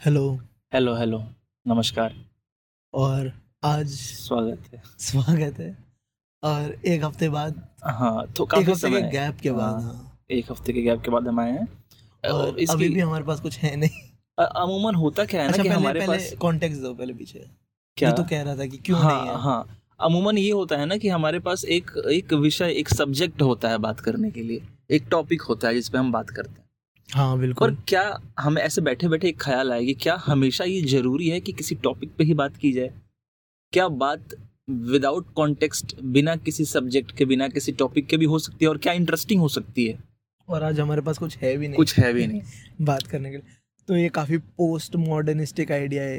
Hello hello hello नमस्कार। और आज स्वागत है। स्वागत है। और एक हफ़्ते बाद हाँ तो एक काफ़ी हफ़्ते के गैप के बाद हाँ, हाँ। एक हफ़्ते के गैप के बाद हम आए हैं। और इसकी अभी भी हमारे पास कुछ है नहीं। अमूमन होता क्या है ना अच्छा कि पहले हमारे पहले पास कॉन्टेक्स्ट दो पहले पीछे। क्या? तो कह रहा था कि क्यों हाँ नहीं है? हाँ। अमूमन ये होता है ना कि हमारे पास एक एक विषय एक सब्जेक्ट होता है बात करने के लिए। एक टॉपिक होता है जिसपे हम बात करते हैं। हाँ बिल्कुल। और क्या हमें ऐसे बैठे बैठे एक ख्याल आया कि क्या हमेशा ये ज़रूरी है कि किसी टॉपिक पे ही बात की जाए? क्या बात विदाउट कॉन्टेक्स्ट बिना किसी सब्जेक्ट के बिना किसी टॉपिक के भी हो सकती है और क्या इंटरेस्टिंग हो सकती है? और आज हमारे पास कुछ है भी नहीं। कुछ है भी नहीं। बात करने के लिए। तो ये काफ़ी पोस्ट मॉडर्निस्टिक आइडिया है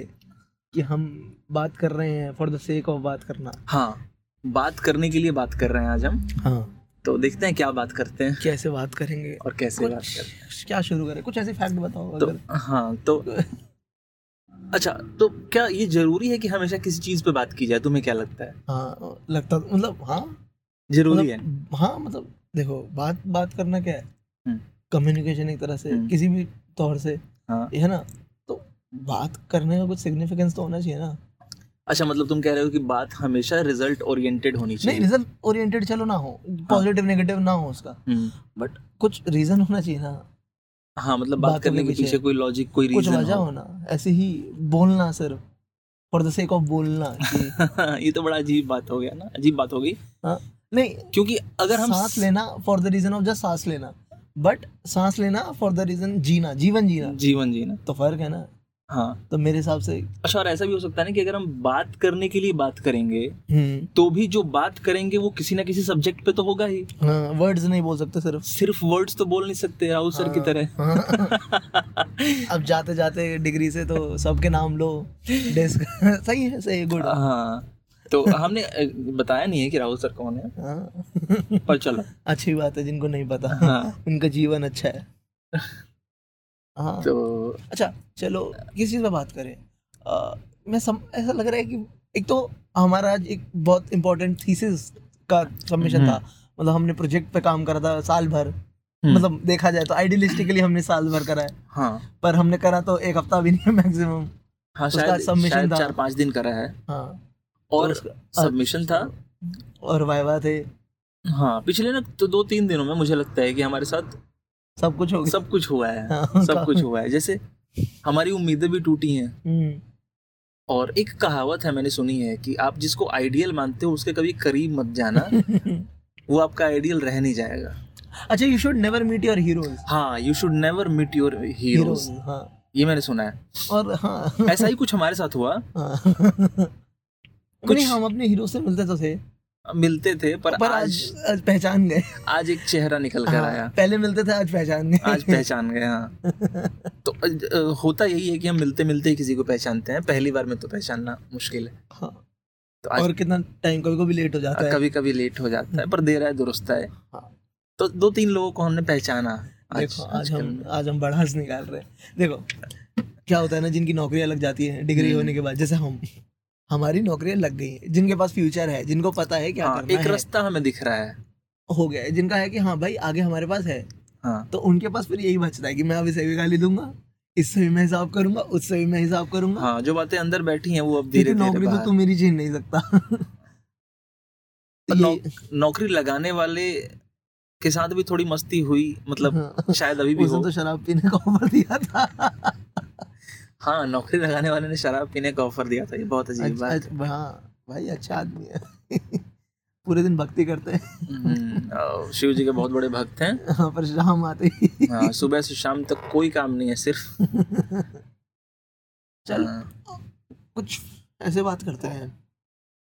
कि हम बात कर रहे हैं फॉर द सेक ऑफ़ बात करना। हाँ बात करने के लिए बात कर रहे हैं आज हम। हाँ। तो देखते हैं क्या बात करते हैं। कैसे बात करेंगे? और कैसे बात हैं क्या शुरू करें? कुछ ऐसे फैक्ट बताओ तो हाँ तो अच्छा तो क्या ये ज़रूरी है कि हमेशा किसी चीज़ पे बात की जाए? तुम्हें क्या लगता है? हाँ लगता मतलब हाँ। ज़रूरी मतलब, है। हाँ मतलब देखो बात बात करना क्या है? हम्म। कम्युनिकेशन एक तरह से हम्म। किसी भी तौर से हाँ। है ना? तो बात करने का कुछ सिग्निफिकेंस तो होना चाहिए ना। अच्छा मतलब तुम कह रहे हो कि बात हमेशा रिज़ल्ट ओरिएंटेड होनी चाहिए। नहीं रिज़ल्ट ओरिएंटेड चलो ना हो पॉजिटिव नेगेटिव ना हो उसका। हम्म, बट कुछ रीजन होना चाहिए ना। हाँ मतलब बात बात करने के पीछे। कोई लॉजिक कोई कुछ रीजन वजह हो। होना ऐसे ही बोलना सिर्फ़। फॉर द सेक ऑफ़ बोलना ये तो बड़ा अजीब बात हो गया ना अजीब बात हो गई। नहीं क्योंकि अगर हम सांस लेना for the reason of just सांस लेना। बट सांस लेना फॉर द रीजन जीना जीवन जीना। जीवन जीना। तो फ़र्क है ना। हाँ तो मेरे हिसाब से अच्छा और ऐसा भी हो सकता है ना कि अगर हम बात करने के लिए बात करेंगे हम्म। तो भी जो बात करेंगे वो किसी ना किसी सब्जेक्ट पे तो होगा ही। हाँ वर्ड्स नहीं बोल सकते सिर्फ़। सिर्फ़ वर्ड्स तो बोल नहीं सकते राहुल सर की हाँ, तरह। हाँ। अब जाते जाते डिग्री से तो सबके नाम लो डेस्क सही है सही गुड हाँ तो हमने बताया नहीं है कि राहुल सर कौन है। हाँ। पर चलो। अच्छी बात है जिनको नहीं पता। हाँ। उनका जीवन अच्छा है। हाँ। तो अच्छा चलो किस चीज़ पे बात करें? अ, मैं सम, ऐसा लग रहा है कि एक तो हमारा आज एक बहुत इम्पोर्टेंट थीसिस का सबमिशन था। मतलब हमने प्रोजेक्ट पे काम करा था साल भर। हम्म, मतलब देखा जाए तो आइडियलिस्टिकली हमने साल भर करा है। हाँ। पर हमने करा तो एक हफ़्ता भी नहीं मैक्सिमम हाँ उसका शायद submission था। चार पाँच दिन करा है। हाँ। और सबमिशन था। और वाइवा थे। हाँ पिछले ना तो दो तीन दिनों में मुझे लगता है कि हमारे साथ सब कुछ हो गया। सब कुछ हुआ है। हाँ, सब कुछ हुआ है। जैसे हमारी उम्मीदें भी टूटी हैं। हम्म, और एक कहावत है मैंने सुनी है कि आप जिसको आइडियल मानते हो उसके कभी करीब मत जाना। वो आपका आइडियल रह नहीं जाएगा। अच्छा you should never meet your heroes हाँ you should never meet your heroes heroes हाँ। ये मैंने सुना है। और हाँ। ऐसा ही कुछ हमारे साथ हुआ। हाँ। कुछ- हम अपने हीरो से मिलते तो थे। मिलते थे पर, पर आज आज पहचान गए। आज एक चेहरा निकल कर हाँ, आया। पहले मिलते थे आज पहचान गए। आज पहचान गए हाँ। तो होता यही है कि हम मिलते मिलते ही किसी को पहचानते हैं। पहली बार में तो पहचानना मुश्किल है। हाँ, तो आज और कितना टाइम कभी कभी लेट हो जाता है कभी कभी लेट हो जाता है पर देर है दुरुस्त है। हाँ। तो दो तीन लोगों को हमने पहचाना आज देखो आज आजकल हम। आज हम बड़ास निकाल रहे हैं। देखो क्या होता है ना जिनकी नौकरियाँ लग जाती है डिग्री हम्म। होने के बाद जैसे हम। हमारी नौकरियाँ लग गई हैं जिनके पास फ्यूचर है जिनको पता है क्या हाँ, करना एक रास्ता हमें दिख रहा है। हो गया है जिनका है कि हाँ भाई आगे हमारे पास है। हाँ। तो उनके पास फिर यही बचता है कि मैं अब इसे भी गाली दूँगा इससे भी मैं हिसाब करूँगा उससे भी मैं हिसाब करूँगा। हाँ जो बातें अंदर बैठी हैं वो अब धीरे नौकरी तो तू मेरी छीन नहीं सकता। नौकरी लगाने वाले के साथ भी थोड़ी मस्ती हुई मतलब हाँ। शायद अभी भी हो। तो शराब पीने का ऑफ़र दिया था। हाँ नौकरी लगाने वाले ने शराब पीने का ऑफ़र दिया था ये बहुत अजीब अच्छा, बात अच्छा, हाँ। भाई अच्छा आदमी है। पूरे दिन भक्ति करते हैं। हम्म, शिव जी के बहुत बड़े भक्त हैं। हाँ, पर शाम आते ही। हाँ सुबह से शाम तक कोई काम नहीं है सिर्फ़। चल हाँ, कुछ ऐसे बात करते हैं।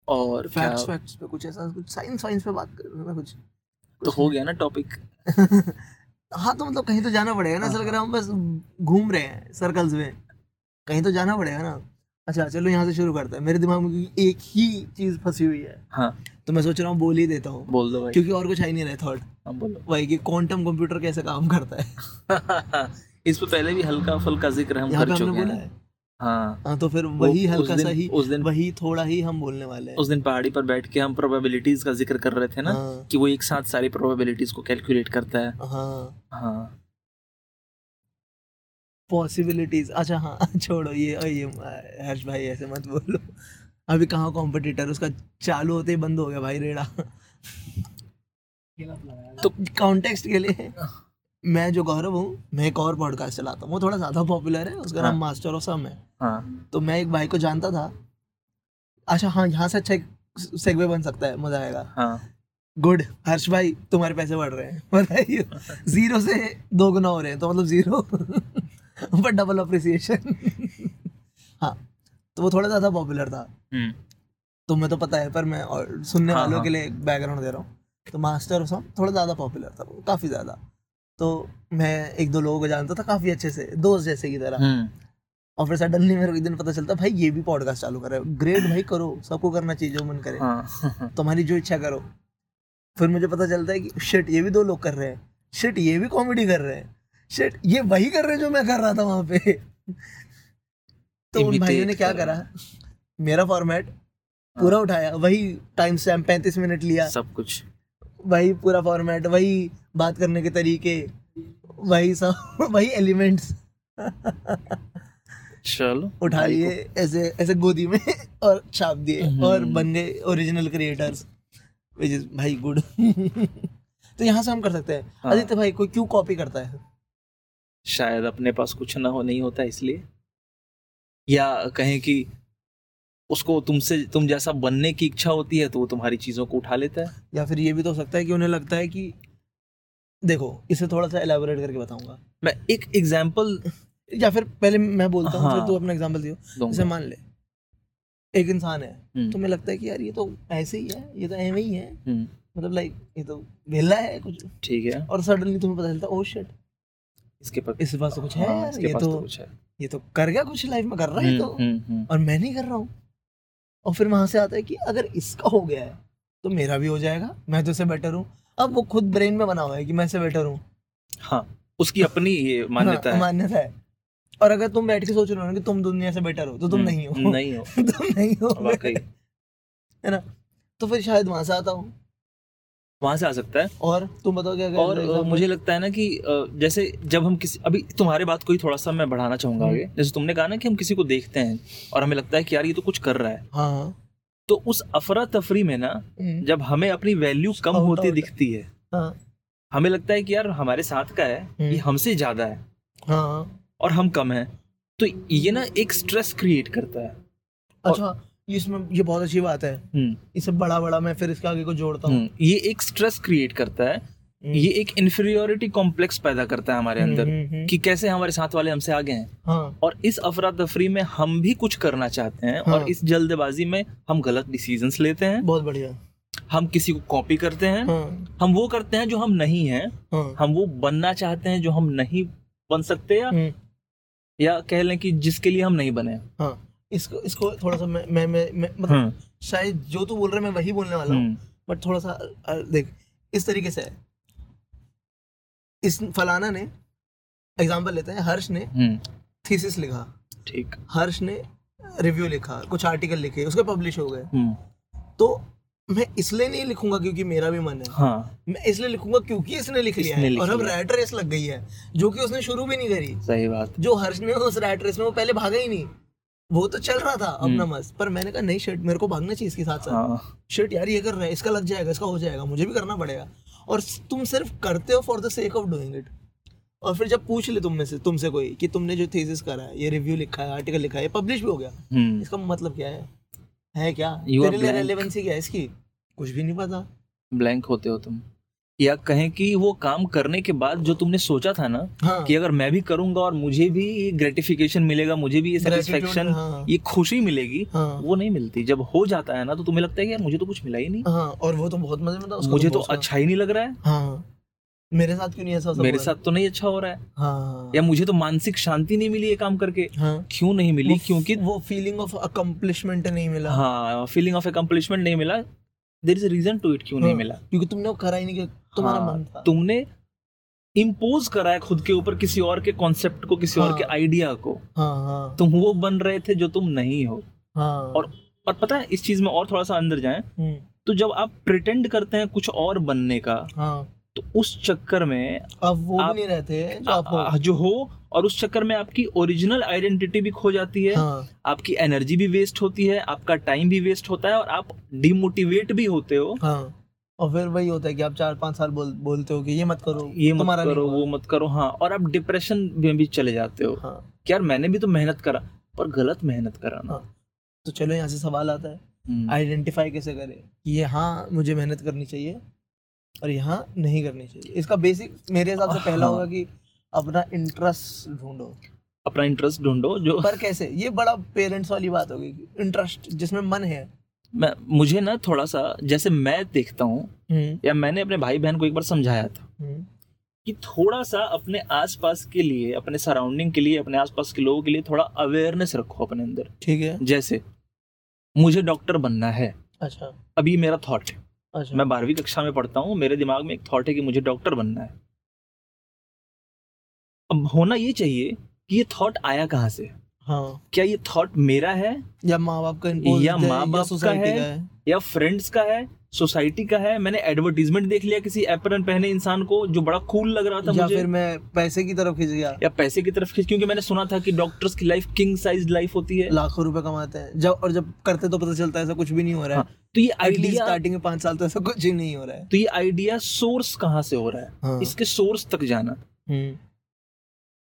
और फैक्ट्स फैक्ट्स पे कुछ ऐसा कुछ साइंस वाइंस पे बात करते हैं कुछ। तो हो गया ना टॉपिक हाँ तो मतलब कहीं तो जाना पड़ेगा ना रहा है हम बस घूम रहे हैं सर्कल्स में। कहीं तो जाना पड़ेगा ना। अच्छा चलो यहाँ से शुरू करते हैं। मेरे दिमाग में एक ही चीज़ फंसी हुई है। हाँ। तो मैं सोच रहा हूँ बोल ही देता हूँ। बोल दो भाई। क्योंकि और कुछ ही नहीं रहा थॉट बोलो। वही कि क्वांटम कंप्यूटर कैसे काम करता है। इस पे पहले भी हल्का फुल्का ज़िक्र हम कर चुके हैं। है। हाँ। तो फिर वही हल्का सा ही उस दिन वही थोड़ा ही हम बोलने वाले हैं। उस दिन पहाड़ी पर बैठ के हम प्रोबेबिलिटीज का ज़िक्र कर रहे थे ना हाँ। कि वो एक साथ सारी प्रोबेबिलिटीज को कैलकुलेट करता है। हाँ। हाँ। पॉसिबिलिटीज अच्छा हाँ छोड़ो ये ये हर्ष भाई ऐसे मत बोलो। अभी कहाँ कॉम्पिटिटर उसका चालू होते ही बंद हो गया भाई रेड़ा। तो कॉन्टेक्स्ट के लिए मैं जो गौरव हूँ मैं एक और पॉडकास्ट चलाता हूँ। वो थोड़ा ज़्यादा पॉपुलर है उसका नाम हाँ। मास्टर ऑफ़ सम है। हाँ। तो मैं एक भाई को जानता था। अच्छा हाँ यहाँ से अच्छा एक सेगवे बन सकता है मज़ा आएगा। हाँ। गुड हर्ष भाई तुम्हारे पैसे बढ़ रहे हैं। बताइए। ज़ीरो से दो गुना हो रहे हैं तो मतलब ज़ीरो पर डबल अप्रिसिएशन हाँ तो वो थोड़ा ज़्यादा पॉपुलर था। हम्म, तुम्हें तो पता है पर मैं और सुनने हाँ, वालों हाँ। के लिए बैकग्राउंड दे रहा हूँ। तो मास्टर ऑफ़ सम थोड़ा ज़्यादा पॉपुलर था वो काफ़ी ज़्यादा। तो मैं एक दो लोगों को जानता था काफ़ी अच्छे से दोस्त जैसे की तरह। हम्म, और फिर सडनली मेरे को एक दिन पता चलता भाई ये भी पॉडकास्ट चालू कर। रहे हो ग्रेट भाई करो सबको करना चाहिए जो मन करे। हाँ। तुम्हारी जो इच्छा करो। फिर मुझे पता चलता है कि शिट ये भी दो लोग कर रहे हैं। शिट ये भी कॉमेडी कर रहे हैं। शिट ये वही कर रहे जो मैं कर रहा था वहाँ पे। तो उन भाइयों ने क्या करा? मेरा फॉर्मेट पूरा उठाया वही टाइम स्टैम्प पैंतीस मिनट लिया। सब कुछ। वही पूरा फॉर्मेट वही बात करने के तरीके वही सब वही एलिमेंट्स चलो उठा लिए ऐसे ऐसे गोदी में और छाप दिए हम्म। और बन गए ओरिजिनल क्रिएटर्स विच इज़ भाई गुड तो यहाँ से हम कर सकते हैं। हाँ। आदित्य भाई कोई क्यों कॉपी करता है? शायद अपने पास कुछ ना हो नहीं होता इसलिए। या कहें कि उसको तुमसे तुम जैसा बनने की इच्छा होती है तो वो तुम्हारी चीज़ों को उठा लेता है। या फिर ये भी तो हो सकता है कि उन्हें लगता है कि देखो इसे थोड़ा सा एलेबोरेट करके बताऊँगा। मैं एक एग्ज़ाम्पल या फिर पहले मैं बोलता हूँ हाँ। तू अपना एग्ज़ाम्पल दियो। जैसे मान ले एक इंसान है हम्म, तुम्हें लगता है कि यार ये तो ऐसे ही है ये तो ऐਵੇਂ ही है। हम्म, मतलब लाइक ये तो वेला है कुछ। ठीक है। और सडनली तुम्हें पता चलता है ओ शिट इसके पास इसके पास तो कुछ है? हाँ, इसके ये पास तो तो कुछ है। ये तो कर गया कुछ लाइफ में कर रहा है हम्म, तो। हम्म, हम्म, और मैं नहीं कर रहा हूँ। और फिर वहाँ से आता है कि अगर इसका हो गया है तो मेरा भी हो जाएगा मैं तो इससे बेटर हूँ। अब वो खुद ब्रेन में बना हुआ है कि मैं इससे बेटर हूँ। हाँ उसकी अपनी ये मान्यता हाँ, है मान्यता है। और अगर तुम बैठ के सोच रहे हो ना कि तुम दुनिया से बेटर हो तो तुम नहीं हो। नहीं हो। तुम नहीं हो। वाकई। है ना? तो फिर शायद वहाँ से आता हूँ। वहाँ से आ सकता है। और तुम बताओ क्या और मुझे लगता है ना कि जैसे जब हम किसी अभी तुम्हारे बात को ही थोड़ा सा मैं बढ़ाना चाहूँगा हम्म। आगे। जैसे तुमने कहा ना कि हम किसी को देखते हैं और हमें लगता है कि यार ये तो कुछ कर रहा है। हाँ हाँ। तो उस अफरा तफरी में ना हम्म, जब हमें अपनी वैल्यू कम होती दिखती है हाँ। हमें लगता है कि यार हमारे साथ का है ये हम्म। हमसे ज़्यादा है हाँ। और हम कम है। तो ये ना एक स्ट्रेस क्रिएट करता है। अच्छा ये इसमें ये बहुत अच्छी बात है। हम्म, इसे बड़ा बड़ा मैं फिर इसके आगे को जोड़ता हूँ। हम्म, ये एक स्ट्रेस क्रिएट करता है। हम्म, ये एक इन्फीरियोरिटी कॉम्प्लेक्स पैदा करता है हमारे अंदर कि कैसे हमारे साथ वाले हमसे आगे हैं। हाँ। और इस अफरा तफरी में हम भी कुछ करना चाहते हैं हाँ। और इस जल्दबाजी में हम गलत डिसीज़न लेते हैं। बहुत बढ़िया। हम किसी को कॉपी करते हैं। हाँ। हम वो करते हैं जो हम नहीं हैं। हाँ। हम वो बनना चाहते हैं जो हम नहीं बन सकते या या कह लें कि जिसके लिए हम नहीं बने। हाँ। इसको इसको थोड़ा सा मैं मैं मैं, मैं मतलब हम्म, शायद जो तू बोल रहा है मैं वही बोलने वाला हूँ हम्म, बट थोड़ा सा देख इस तरीके से। है इस फलाना ने एग्जांपल लेते हैं हर्ष ने हम्म, थीसिस लिखा। ठीक। हर्ष ने रिव्यू लिखा कुछ आर्टिकल लिखे उसके पब्लिश हो गए। हम्म, तो मैं इसलिए नहीं लिखूँगा क्योंकि मेरा भी मन है। हाँ। मैं इसलिए लिखूँगा क्योंकि इसने लिख लिया इसने है और अब। रैट रेस लग गई है जो कि उसने शुरू भी नहीं करी। सही बात। जो हर्ष ने उस रैट रेस में वो पहले भागा ही नहीं। वो तो चल रहा था अपना हम्म। मस्त। पर मैंने कहा नहीं शर्ट मेरे को भागना चाहिए इसके साथ साथ शिट यार ये कर रहा है इसका लग जाएगा इसका हो जाएगा मुझे भी करना पड़ेगा। और तुम सिर्फ़ करते हो for the sake of doing it और फिर जब पूछ ले तुम में से तुमसे कोई कि तुमने जो थीसिस करा है ये रिव्यू लिखा है आर्टिकल लिखा है ये पब्लिश भी हो गया। हम्म, इसका मतलब क्या है? है क्या? तेरे लिए रेलेवेंसी क्या है इसकी? कुछ भी नहीं पता। ब्लैंक होते हो तुम। या कहें कि वो काम करने के बाद जो तुमने सोचा था ना हाँ। कि अगर मैं भी करूँगा और मुझे भी ग्रेटिफिकेशन मिलेगा मुझे भी ये सेटिस्फेक्शन हाँ। ये खुशी मिलेगी हाँ। वो नहीं मिलती। जब हो जाता है ना तो तुम्हें लगता है कि यार मुझे तो कुछ मिला ही नहीं। हाँ और वो तो बहुत मज़े में था मुझे तो बहुत अच्छा ही नहीं लग रहा है। हाँ। मेरे साथ क्यों नहीं ऐसा मेरे साथ तो नहीं अच्छा हो रहा है। हाँ। या मुझे तो मानसिक शांति नहीं मिली ये काम करके। हाँ। क्यों नहीं मिली? वो- क्योंकि वो फीलिंग ऑफ़ अकम्पलिशमेंट नहीं मिला। हाँ फीलिंग ऑफ़ अकम्पलिशमेंट नहीं मिला। There is reason to it क्यों नहीं हाँ, मिला? क्योंकि तुमने वो करा ही नहीं तुम्हारा हाँ, मन था। तुमने इम्पोज करा है खुद के ऊपर किसी और के कॉन्सेप्ट को किसी हाँ, और हाँ। के आइडिया को। हाँ हाँ। तुम वो बन रहे थे जो तुम नहीं हो। हाँ। और और पता है इस चीज़ में और थोड़ा सा अंदर जाएँ। हम्म, तो जब आप प्रिटेंड करते हैं कुछ और बनने का हाँ। तो उस चक्कर में अब वो आप- नहीं रहते जो आप हो। आ- जो हो और उस चक्कर में आपकी ओरिजिनल आइडेंटिटी भी खो जाती है हाँ। आपकी एनर्जी भी वेस्ट होती है आपका टाइम भी वेस्ट होता है और आप डिमोटिवेट भी होते हो। हाँ और फिर वही होता है कि आप चार पाँच साल बोल बोलते हो कि ये मत करो ये मत करो वो मत करो हाँ और आप डिप्रेशन में भी चले जाते हो। हाँ। यार मैंने भी तो मेहनत करा पर गलत मेहनत करा ना। हाँ। तो चलो यहाँ से सवाल आता है हम्म, आइडेंटिफाई कैसे करें कि ये हाँ मुझे मेहनत करनी चाहिए और यहाँ नहीं करनी चाहिए। इसका बेसिक मेरे हिसाब से पहला। होगा कि अपना इंटरेस्ट ढूंढो। अपना इंटरेस्ट ढूंढो जो पर कैसे? ये बड़ा पेरेंट्स वाली बात होगी इंटरेस्ट जिसमें मन है। मैं मुझे ना थोड़ा सा जैसे मैं देखता हूँ हम्म, या मैंने अपने भाई बहन को एक बार समझाया था हम्म, कि थोड़ा सा अपने आसपास के लिए अपने सराउंडिंग के लिए अपने आसपास के लोगों के लिए थोड़ा अवेयरनेस रखो अपने अंदर। ठीक है। जैसे मुझे डॉक्टर बनना है। अच्छा। अभी मेरा थॉट है। अच्छा। मैं बारहवीं कक्षा में पढ़ता हूँ मेरे दिमाग में एक थॉट है कि मुझे डॉक्टर बनना है। अब होना ये चाहिए कि ये थॉट आया कहाँ से? हाँ। क्या ये थॉट मेरा है? या माँ बाप का या माँ बाप का है, या फ्रेंड्स का है सोसाइटी का है मैंने एडवर्टीजमेंट देख लिया किसी एप्रन पहने इंसान को जो बड़ा कूल लग रहा था या मुझे। फिर मैं पैसे की तरफ़ खिंच गया। या पैसे की तरफ़ खींच क्योंकि मैंने सुना था कि डॉक्टर्स की लाइफ किंग साइज़ लाइफ होती है। लाखों रुपए कमाते हैं। जब और जब करते तो पता चलता है ऐसा कुछ भी नहीं हो रहा है। हाँ, तो ये आइडिया स्टार्टिंग में पाँच साल तो ऐसा कुछ ही नहीं हो रहा है। तो ये आइडिया सोर्स कहाँ से हो रहा है? हाँ। इसके सोर्स तक जाना। हम्म,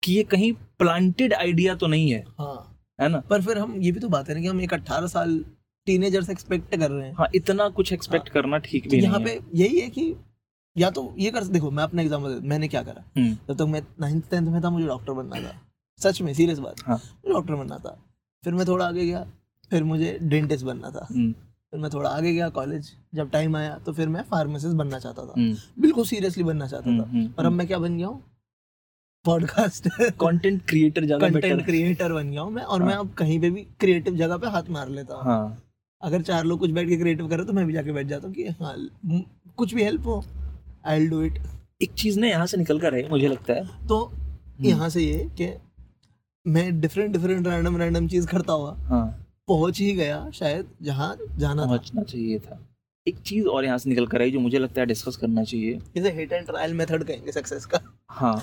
कि ये कहीं प्लांटेड आइडिया तो नहीं है। हाँ। है ना? पर फिर हम ये भी तो बात है ना कि हम एक अट्ठारह साल टीनेजर से एक्सपेक्ट कर रहे हैं। हाँ इतना कुछ एक्सपेक्ट हाँ, करना ठीक तो भी यहाँ नहीं पे यही है कि या तो ये कर देखो मैं अपना एग्ज़ाम्पल मैंने क्या करा? हम्म, जब तक मैं नाइन्थ टेंथ में था मुझे डॉक्टर बनना था। सच में सीरियस बात। हाँ। डॉक्टर बनना था। फिर मैं थोड़ा आगे गया फिर मुझे डेंटिस्ट बनना था। हम्म, फिर मैं थोड़ा आगे गया कॉलेज जब टाइम आया तो फिर मैं फार्मासिस्ट बनना चाहता था। हम्म, बिल्कुल सीरियसली बनना चाहता था। और अब मैं क्या बन गया हूँ? पॉडकास्ट कंटेंट क्रिएटर ज़्यादा कंटेंट क्रिएटर बन गया हूँ मैं और मैं अब कहीं पे भी क्रिएटिव जगह पे हाथ मार लेता हूँ। हाँ। अगर चार लोग कुछ बैठ के क्रिएटिव करे तो मैं भी जाके बैठ जाता हूँ कि हाँ कुछ भी हेल्प हो आई डू इट एक चीज़ ना यहाँ से निकल कर है मुझे लगता है। तो यहाँ से ये कि मैं डिफरेंट डिफरेंट रैंडम रैंडम चीज़ करता हुआ हाँ। पहुँच ही गया शायद जहाँ जाना पहुँचना चाहिए था। एक चीज़ और यहाँ से निकल कर आई जो मुझे लगता है डिस्कस करना चाहिए। इसे हिट एंड ट्रायल मेथड कहेंगे सक्सेस का। हाँ।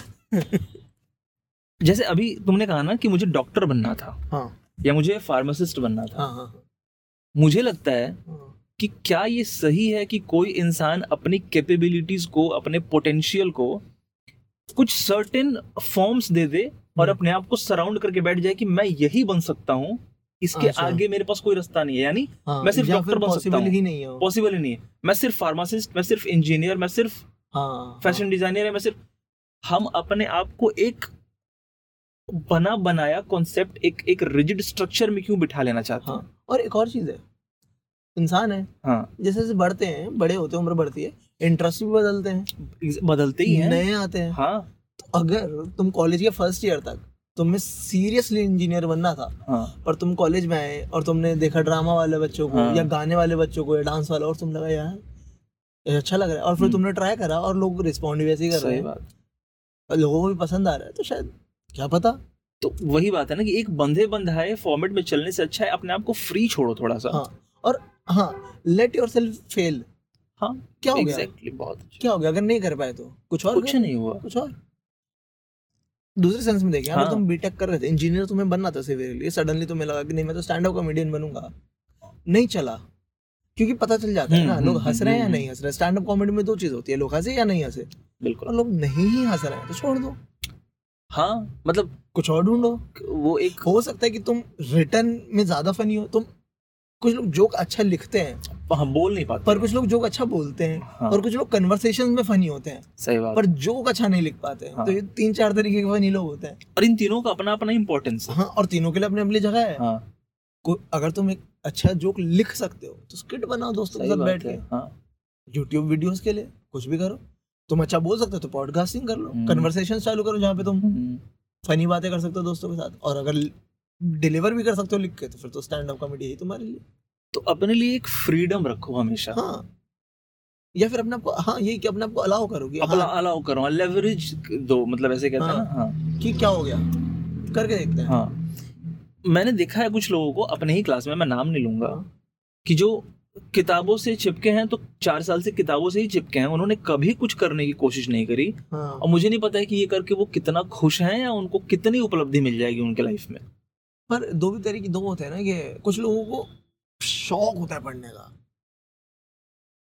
जैसे अभी तुमने कहा ना कि मुझे डॉक्टर बनना था। हाँ। या मुझे फार्मासिस्ट बनना था। हाँ हाँ। मुझे लगता है हाँ। कि क्या ये सही है कि कोई इंसान अपनी कैपेबिलिटीज को अपने पोटेंशियल को कुछ सर्टेन फॉर्म्स दे दे और हम्म। अपने आप को सराउंड करके बैठ जाए कि मैं यही बन सकता हूँ इसके अच्छा। आगे मेरे पास कोई रास्ता नहीं है। यानी हाँ, मैं सिर्फ़ डॉक्टर बन सकता हूँ। ही नहीं है पॉसिबल ही नहीं है। मैं सिर्फ़ फार्मासिस्ट मैं सिर्फ़ इंजीनियर मैं सिर्फ़ हाँ फ़ैशन डिज़ाइनर है मैं सिर्फ़ हम अपने आप को एक बना बनाया कॉन्सेप्ट एक एक रिजिड स्ट्रक्चर में क्यों बिठा लेना चाहते हाँ? हैं और एक और चीज़ है। इंसान है। हाँ। जैसे जैसे बढ़ते हैं बड़े होते हैं उम्र बढ़ती है इंटरेस्ट भी बदलते हैं। बदलते ही हैं। नए आते हैं। हाँ। तो अगर तुम कॉलेज के फ़र्स्ट ईयर तक तुम्हें सीरियसली इंजीनियर बनना था हाँ। और तुम कॉलेज में आए और तुमने देखा ड्रामा वाले बच्चों को हाँ। या गाने वाले बच्चों को या डांस वाला और तुम लगा यार अच्छा लग रहा है। और फिर हम्म। तुमने ट्राई करा और लोग रिस्पॉन्ड भी वैसे ही कर रहे हैं। और लोगों को भी पसंद आ रहा है तो शायद क्या पता? तो वही बात है ना कि एक बंधे बंधाए फॉर्मेट में चलने से अच्छा है अपने आप को फ्री छोड़ो थोड़ा सा। हाँ। और हाँ लेट योर सेल्फ फेल हाँ क्या हो exactly, गया बहुत अच्छा। क्या हो गया? अगर नहीं कर पाए तो। कुछ और कुछ नहीं हुआ। कुछ और? दूसरे सेंस में देखें अगर हाँ। तुम बीटेक कर रहे थे इंजीनियर तुम्हें बनना था सिवियरली सडनली तुम्हें लगा कि नहीं मैं तो स्टैंड अप कॉमेडियन बनूँगा। नहीं चला। क्योंकि पता चल जाता है ना हम्म, लोग हम्म, हंस रहे हैं या हम्म, नहीं हंस रहे स्टैंड अप कॉमेडी में दो चीज़ होती है लोग हंसे या नहीं हंसे। और बिल्कुल लोग नहीं ही हंस रहे हैं तो छोड़ दो। हाँ मतलब कुछ और ढूंढो। वो एक हो सकता है कि तुम रिटर्न में ज़्यादा फनी हो तुम कुछ लोग जोक अच्छा लिखते हैं। हाँ बोल नहीं पाते। पर कुछ लोग जोक अच्छा बोलते हैं हाँ, और कुछ लोग कन्वर्सेशन में फनी होते हैं। सही बात। पर जोक अच्छा नहीं लिख पाते हैं। हाँ। तो ये तीन चार तरीके के फनी लोग होते हैं। और इन तीनों का अपना अपना इम्पोर्टेंस है। हाँ और तीनों के लिए अपनी अपनी जगह है। हाँ। को- अगर तुम एक अच्छा जोक लिख सकते हो तो स्किट बनाओ दोस्तों के साथ बैठ के। हाँ। यूट्यूब वीडियोस के लिए कुछ भी करो। तुम अच्छा बोल सकते हो तो पॉडकास्टिंग कर लो। हम्म। कन्वर्सेशन चालू करो जहाँ पे तुम हम्म, फनी बातें कर सकते हो दोस्तों के साथ। और अगर डिलीवर भी कर सकते हो लिख के तो फिर तो स्टैंड अप कॉमेडी ही तुम्हारे लिए। तो अपने लिए एक फ्रीडम रखो हमेशा। हाँ। या फिर अपने आप को हाँ ये कि अपने आप को अलाउ करो कि अपना हाँ, अलाउ करो लेवरेज दो मतलब ऐसे कहते हैं ना हाँ। कि क्या हो गया? करके देखते हैं। हाँ। मैंने देखा है कुछ लोगों को अपने ही क्लास में मैं नाम नहीं लूँगा हाँ। कि जो किताबों से चिपके हैं तो चार साल से किताबों से ही चिपके हैं उन्होंने कभी कुछ करने की कोशिश नहीं करी। हाँ। और मुझे नहीं पता है कि ये करके वो कितना खुश हैं या उनको कितनी उपलब्धि मिल जाएगी उनके लाइफ में। पर दो भी तरीके दो होते हैं ना कि कुछ लोगों को शौक होता है पढ़ने का।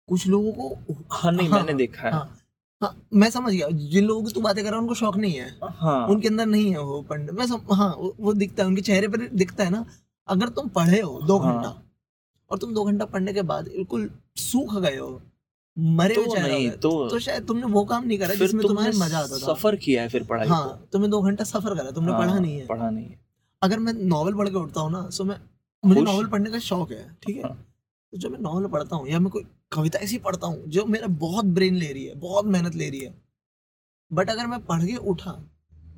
कुछ लोगों को हाँ नहीं हाँ, मैंने देखा है। हाँ हाँ मैं समझ गया। जिन लोगों की तू बातें कर रहा है उनको शौक नहीं है। हाँ। उनके अंदर नहीं है वो पढ़ने। मैं सम, हाँ वो दिखता है उनके चेहरे पर दिखता है ना। अगर तुम पढ़े हो दो घंटा हाँ। घंटा और तुम दो घंटा पढ़ने के बाद बिल्कुल सूख गए हो मरे तो हो नहीं तो, तो शायद तुमने वो काम नहीं करा जिसमें तुम्हारे मज़ा आता था। सफ़र किया है फिर पढ़ाई हाँ तुमने दो घंटा सफ़र करा तुमने हाँ, पढ़ा नहीं है। पढ़ा नहीं है। अगर मैं नॉवल पढ़ के उठता हूँ ना सो मैं मुझे नॉवल पढ़ने का शौक है ठीक है? हाँ। तो जब मैं नॉवल पढ़ता हूँ या मैं कोई कविता ऐसी पढ़ता हूँ जो मेरा बहुत ब्रेन ले रही है बहुत मेहनत ले रही है बट अगर मैं पढ़ के उठा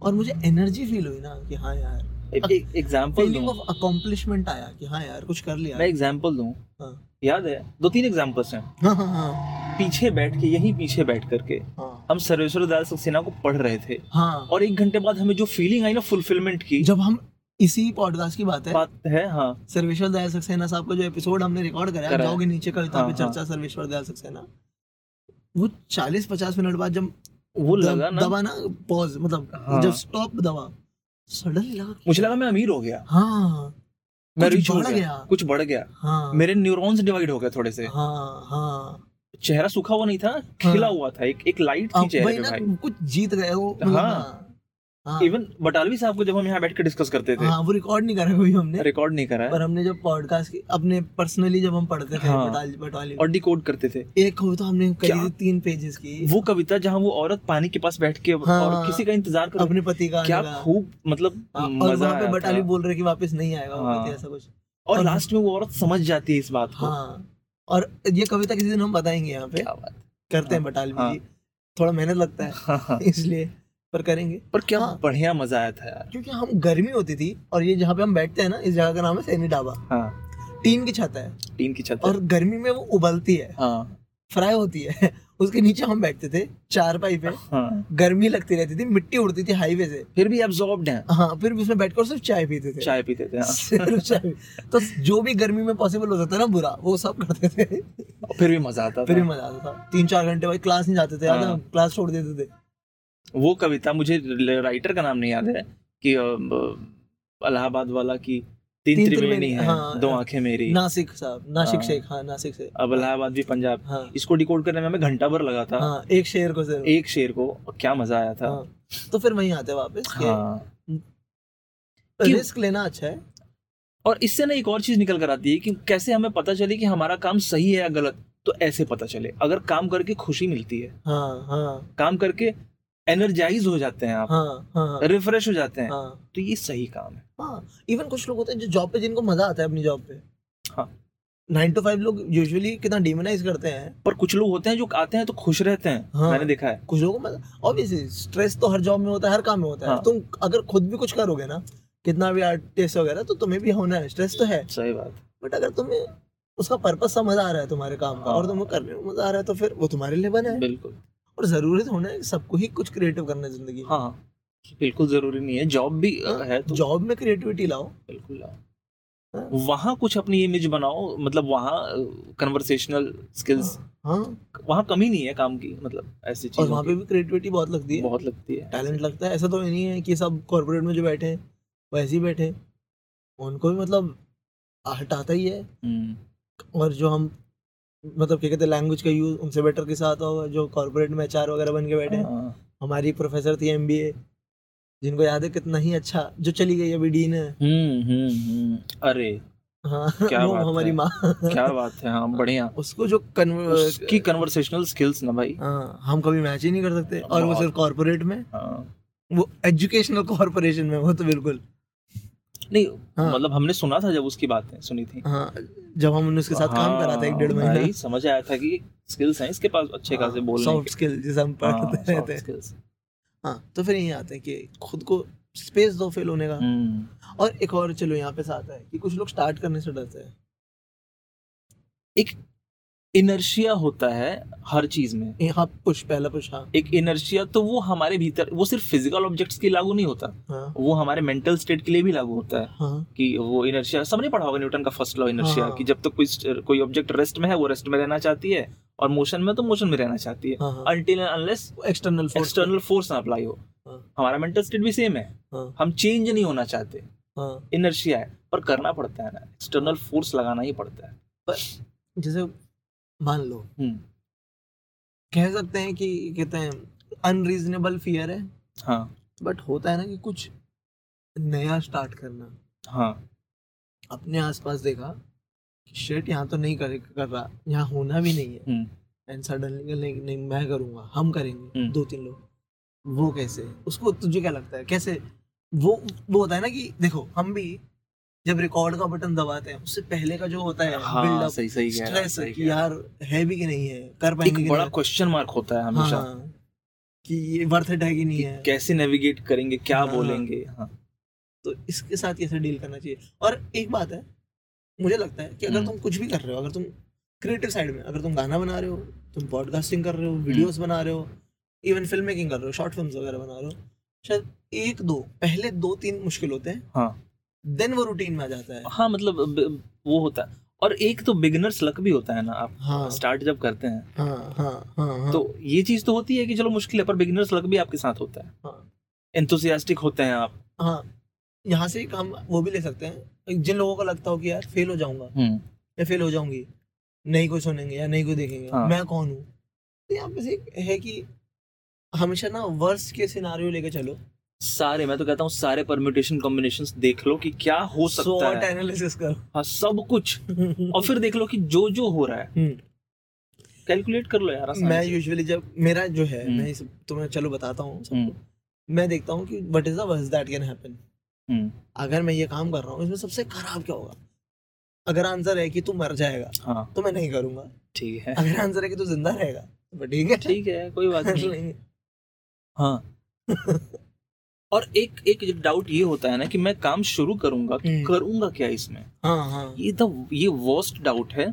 और मुझे एनर्जी फील हुई ना कि हाँ यार एग्जांपल दूँ। ऑफ़ अकॉम्प्लिशमेंट आया कि हाँ यार कुछ कर लिया। मैं एग्जांपल दूँ। हाँ। याद है दो तीन एग्जांपल्स हैं। हाँ हाँ हाँ। पीछे बैठ के यहीं पीछे बैठ करके हाँ। हम सर्वेश्वर दयाल सक्सेना को पढ़ रहे थे। हाँ। और एक घंटे बाद हमें जो फीलिंग आई ना फुलफिलमेंट की जब हम इसी पॉडकास्ट की बात है। बात है हाँ। सर्वेश्वर दयाल सक्सेना साहब का जो एपिसोड हमने रिकॉर्ड करा है करा जाओगे नीचे कविता हाँ, पे चर्चा सर्वेश्वर दयाल सक्सेना। वो चालीस पचास मिनट बाद जब वो लगा ना। दबा ना पॉज मतलब हाँ। जब स्टॉप दबा सडनली लगा मुझे लगा मैं अमीर हो गया। हाँ। मैं रिच हो गया। कुछ बढ़ गया। हाँ। मेरे न्यूरॉन्स डिवाइड हो गए थोड़े से। हाँ हाँ। चेहरा सूखा हुआ नहीं था खिला हुआ था। एक एक लाइट थी चेहरे पे भाई। कुछ जीत गए वो मतलब हाँ। हाँ। हाँ इवन बटालवी साहब को जब हम यहाँ बैठ के डिस्कस करते थे। हाँ वो रिकॉर्ड नहीं करा कोई हमने। रिकॉर्ड नहीं करा पर हमने जब पॉडकास्ट अपने पर्सनली जब हम पढ़ते थे हाँ। बटाली बटाली और डिकोड करते थे। एक कविता हमने करी थी तीन पेजेस की। वो कविता जहाँ वो औरत पानी के पास बैठ के हाँ। और किसी का इंतज़ार कर अपने पति का क्या खूब मतलब हाँ, मज़ा पे आया बटाली बोल रहे की वापस नहीं आएगा हाँ। ऐसा कुछ। और लास्ट में वो औरत समझ जाती है इस बात को। और ये कविता किसी दिन हम बताएँगे यहाँ पे। करते हैं बटाली हाँ। थोड़ा मेहनत लगता हाँ। इसलिए। पर करेंगे। पर क्या हाँ। बढ़िया मज़ा आया था यार। क्योंकि हम गर्मी होती थी और ये जहाँ पे हम बैठते हैं ना इस जगह का नाम है सैनी ढाबा। हाँ। टीन की छत है। टीन की छत और गर्मी में वो उबलती है। हाँ। फ्राई होती है। उसके नीचे हम बैठते थे चार पाई पे हाँ। गर्मी लगती रहती थी मिट्टी उड़ती थी हाईवे से। फिर भी एब्जॉर्ब्ड हैं। हाँ फिर भी उसमें बैठकर सिर्फ़ चाय पीते थे। चाय पीते थे हाँ। सिर्फ़ चाय तो जो भी गर्मी में पॉसिबल हो सकता ना बुरा वो सब करते थे। फिर भी मज़ा आता फिर भी मज़ा आता था। तीन चार घंटे भाई क्लास नहीं जाते थे याद है क्लास छोड़ देते थे। वो कविता मुझे राइटर का नाम नहीं याद है कि अ, अ, इलाहाबाद वाला की तीन तीन त्रिवेणी है हाँ। दो आँखें मेरी। नासिक साहब नासिक हाँ। शेख हाँ नासिक से अब इलाहाबाद भी पंजाब। हाँ। इसको डिकोड करने में हमें घंटा भर लगा था। हाँ एक शेर को सिर्फ़। एक शेर को क्या मज़ा आया था। हाँ तो फिर वहीं आते वापस हाँ। रिस्क लेना अच्छा है। और इससे ना एक और चीज़ निकल कर आती है कि कैसे हमें पता चले कि हमारा काम सही है या गलत तो ऐसे पता चले। अगर काम करके खुशी मिलती है। हाँ हाँ। काम करके एनर्जाइज हो जाते हैं आप हाँ हाँ रिफ्रेश हो जाते हैं। हाँ। तो ये सही काम है। हाँ इवन कुछ लोग होते हैं जो जॉब पे जिनको मज़ा आता है अपनी जॉब पे। हाँ। नाइन टू फाइव लोग यूजुअली कितना डिमोनाइज करते हैं। पर कुछ लोग होते हैं जो आते हैं तो खुश रहते हैं हाँ। मैंने देखा है। कुछ लोगों को मज़ा ऑब्वियसली स्ट्रेस तो हर जॉब में होता है हर काम में होता है। हाँ। तुम अगर खुद भी कुछ करोगे ना कितना भी आर्टिस्ट वगैरह तो तुम्हें भी होना है स्ट्रेस तो है। सही बात। बट अगर तुम्हें उसका पर्पस समझ आ रहा है तुम्हारे काम का हाँ। और तुम्हें करने में मज़ा आ रहा है तो फिर वो तुम्हारे लिए बना है। बिल्कुल। और ज़रूरी तो होना है सबको ही कुछ क्रिएटिव करना है ज़िंदगी में। हाँ बिल्कुल ज़रूरी नहीं है। जॉब भी हाँ, है तो जॉब में क्रिएटिविटी लाओ। बिल्कुल हाँ। हाँ। वहाँ कुछ अपनी इमेज बनाओ मतलब वहाँ कन्वर्सेशनल स्किल्स हाँ। वहाँ कमी नहीं है काम की मतलब ऐसी और वहाँ पे भी क्रिएटिविटी बहुत लगती है। बहुत लगती है। टैलेंट लगता है। ऐसा तो नहीं है कि सब कॉर्पोरेट में जो बैठे हैं वैसे ही बैठे उनको भी मतलब आता ही है। हम्म, और जो हम मतलब क्या कहते हैं लैंग्वेज का यूज़ उनसे बेटर किस आता होगा जो कॉर्पोरेट में एचआर वगैरह बन के बैठे हैं। हमारी प्रोफेसर थी एमबीए जिनको याद है कितना ही अच्छा जो चली गई अभी डीन है। हम्म हम्म हम्म। अरे हाँ क्या वो बात हमारी है। माँ। क्या बात है हाँ बढ़िया। उसको जो कन्व उसकी कन्वर्सेशनल स्किल्स ना भाई। हाँ हम कभी मैच ही नहीं कर सकते। और वो सिर्फ़ कॉर्पोरेट में हाँ। वो एजुकेशनल कॉर्पोरेशन में वो तो बिल्कुल। नहीं हाँ। मतलब हमने सुना था जब उसकी बातें सुनी थी। हाँ जब हम उसके साथ हाँ, काम करा था एक डेढ़ हाँ, महीना। समझ आया था कि स्किल्स हैं इसके पास अच्छे खासे बोलने सॉफ्ट स्किल जैसे हम हाँ, पढ़ते रहते हैं। हाँ तो फिर यही आते हैं कि खुद को स्पेस दो फेल होने का। हम्म, और एक और चलो यहाँ पे साथ है कि कुछ लोग स्टार्ट करने से डरते हैं। एक इनर्शिया होता है हर चीज़ में। हाँ पुश पहला पुश हाँ। एक इनर्शिया तो वो हमारे भीतर वो सिर्फ़ फ़िज़िकल ऑब्जेक्ट्स के लागू नहीं होता। हाँ। वो हमारे मेंटल स्टेट के लिए भी लागू होता है हाँ। कि वो इनर्शिया सबने पढ़ा होगा न्यूटन का फ़र्स्ट लॉ इनर्शिया हाँ। कि जब तक तो कोई कोई ऑब्जेक्ट रेस्ट में है वो रेस्ट में रहना चाहती है और मोशन में तो मोशन में रहना चाहती है। हाँ हाँ। Until unless external force external force ना अप्लाई हो। हाँ। हमारा मेंटल स्टेट भी सेम है। हाँ। हम चेंज नहीं होना चाहते। हाँ। इनर्शिया है पर करना पड़ता है ना। एक्सटर्नल फोर्स लगाना ही पड़ता है। जैसे मान लो। हम्म। कह सकते हैं कि कहते हैं अनरीजनेबल फियर है। हाँ। बट होता है ना कि कुछ नया स्टार्ट करना। हाँ। अपने आसपास देखा कि शर्ट यहाँ तो नहीं कर, कर रहा। यहाँ होना भी नहीं है। एंड सडनली नहीं, नहीं मैं करूँगा हम करेंगे हम्म। दो तीन लोग। वो कैसे? उसको तुझे क्या लगता है? कैसे? वो वो होता है ना कि देखो हम भी जब रिकॉर्ड का बटन दबाते हैं उससे पहले का जो होता है हाँ बिल्डअप सही सही है, स्ट्रेस सही कि यार है भी कि नहीं है कर पाएँगे एक बड़ा क्वेश्चन मार्क होता है हमेशा। हाँ कि ये वर्थ इट है कि नहीं है? कैसे नेविगेट करेंगे क्या हाँ। बोलेंगे? हाँ। तो इसके साथ कैसे डील करना चाहिए? और एक बात है मुझे लगता है कि अगर हम्म। तुम कुछ भी कर रहे हो अगर तुम क्रिएटिव साइड में अगर तुम गाना बना रहे हो तुम पॉडकास्टिंग कर रहे हो वीडियोस बना रहे हो इवन फ़िल्म मेकिंग कर रहे हो शॉर्ट फिल्म्स वगैरह बना रहे हो शायद एक दो पहले दो तीन मुश्किल होते हैं। हाँ। देन वो रूटीन में आ जाता है। हाँ मतलब वो होता है। और एक तो बिगनर्स लक भी होता है ना आप हाँ। स्टार्ट जब करते हैं। हाँ हाँ हाँ हाँ। तो ये चीज़ तो होती है कि चलो मुश्किल है पर बिगिनर्स लक भी आपके साथ होता है। हाँ। एंथुसियास्टिक होते हैं आप। हाँ यहाँ से एक हम वो भी ले सकते हैं। जिन लोगों को लगता हो कि यार फेल हो जाऊँगा। हम्म। या फेल हो जाऊँगी। नहीं कोई सुनेंगे या नहीं कोई देखेंगे। हाँ। मैं कौन हूँ? तो यहाँ पे एक है कि हमेशा ना वर्स्ट के सिनारियो लेके चलो। सारे मैं तो कहता हूँ सारे परम्यूटेशन कॉम्बिनेशन देख लो कि क्या हो सकता SWOT है। एनालिसिस करो। हाँ सब कुछ। और फिर देख लो कि जो जो हो रहा है। हम्म, कैलकुलेट कर लो यार मैं यूजुअली जब मेरा जो है हम्म। मैं तुम्हें चलो बताता हूँ हम्म, मैं देखता हूँ कि what is the worst that can happen hmm, अगर मैं ये काम कर रहा हूँ इसमें सबसे खराब क्या होगा? अगर आंसर है कि तू मर जाएगा हाँ। तो मैं नहीं करूँगा। ठीक है। अगर आंसर है कि तू ज़िंदा रहेगा तो ठीक है। ठीक है कोई बात नहीं। हाँ। और एक एक डाउट ये होता है ना कि मैं काम शुरू करूँगा हम्म। करूँगा क्या इसमें? हाँ हाँ। ये तो ये वर्स्ट डाउट है।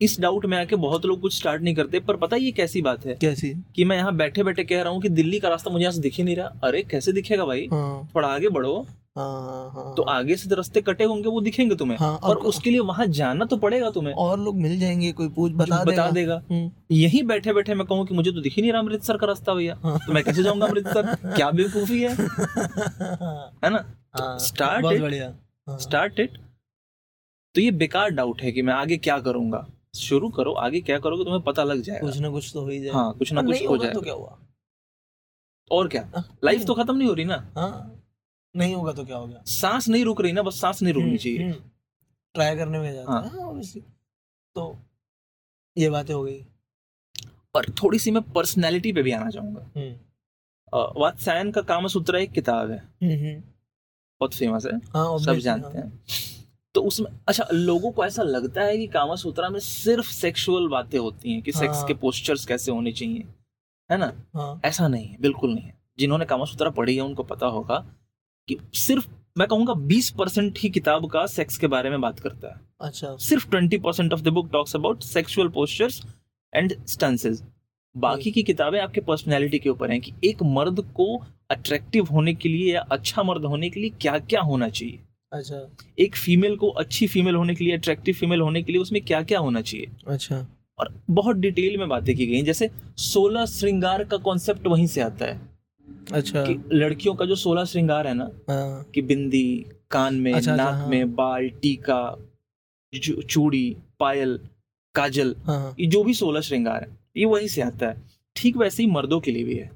इस डाउट में आके बहुत लोग कुछ स्टार्ट नहीं करते पर पता है ये कैसी बात है? कैसी? कि मैं यहाँ बैठे बैठे कह रहा हूँ कि दिल्ली का रास्ता मुझे यहाँ से दिख ही नहीं रहा। अरे कैसे दिखेगा भाई? हाँ। थोड़ा आगे बढ़ो। तो आगे से रास्ते कटे होंगे वो दिखेंगे तुम्हें। हाँ, और और- उसके लिए वहाँ जाना तो पड़ेगा तुम्हें। और लोग मिल जाएँगे कोई पूछ जो बता देगा बता देगा। हम्म, यहीं बैठे बैठे मैं कहूँ कि मुझे तो दिख ही नहीं रहा अमृतसर का रास्ता भैया। हाँ। तो मैं कैसे जाऊँगा अमृतसर? क्या बेवकूफ़ी है? है ना? हाँ, हाँ, स्टार्ट इट तो ये बेकार डाउट है कि मैं आगे क्या करूँगा। शुरू करो आगे क्या करोगे तुम्हें पता लग जाएगा। कुछ ना कुछ तो हो ही जाए हाँ कुछ ना कुछ हो होगा तो क्या हुआ? और क्या? हाँ, लाइफ तो खत्म नहीं हो रही ना? हाँ। नहीं होगा तो क्या हो गया? सांस नहीं रुक रही ना बस सांस नहीं रुकनी चाहिए। ट्राई करने में जाता हाँ। है हाँ, तो ये बातें हो गई। और थोड़ी सी मैं पर्सनैलिटी पे भी आना चाहूँगा। हम्म, वात्सायन का कामसूत्र एक किताब है। हम्म, हम्म, बहुत फ़ेमस है। हाँ सब जानते हाँ। हैं तो उसमें अच्छा लोगों को ऐसा लगता है कि कामा सूत्रा में सिर्फ़ सेक्सुअल बातें होती हैं कि सेक्स हाँ। के पोस्चर्स कैसे होने चाहिए। है ना? हाँ। ऐसा नहीं है बिल्कुल नहीं है। जिन्होंने कामा सूत्रा पढ़ी है उनको पता होगा कि सिर्फ़ मैं कहूँगा 20 परसेंट ही किताब का सेक्स के बारे में बात करता है। अच्छा। सिर्फ़ 20 percent of the book talks about sexual postures and stances बाकी की किताबें आपके पर्सनैलिटी के ऊपर हैं कि एक मर्द को अट्रैक्टिव होने के लिए या अच्छा मर्द होने के लिए क्या क्या होना चाहिए। अच्छा। एक फीमेल को अच्छी फीमेल होने के लिए अट्रैक्टिव फीमेल होने के लिए उसमें क्या क्या होना चाहिए। अच्छा। और बहुत डिटेल में बातें की गई जैसे सोलह श्रृंगार का कॉन्सेप्ट वहीं से आता है। अच्छा। कि लड़कियों का जो सोलह श्रृंगार है ना हाँ। कि बिंदी कान में अच्छा, अच्छा, नाक हाँ। में बाल टीका चूड़ी पायल काजल हाँ हाँ, ये जो भी सोलह श्रृंगार है ये वहीं से आता है। ठीक वैसे ही मर्दों के लिए भी है।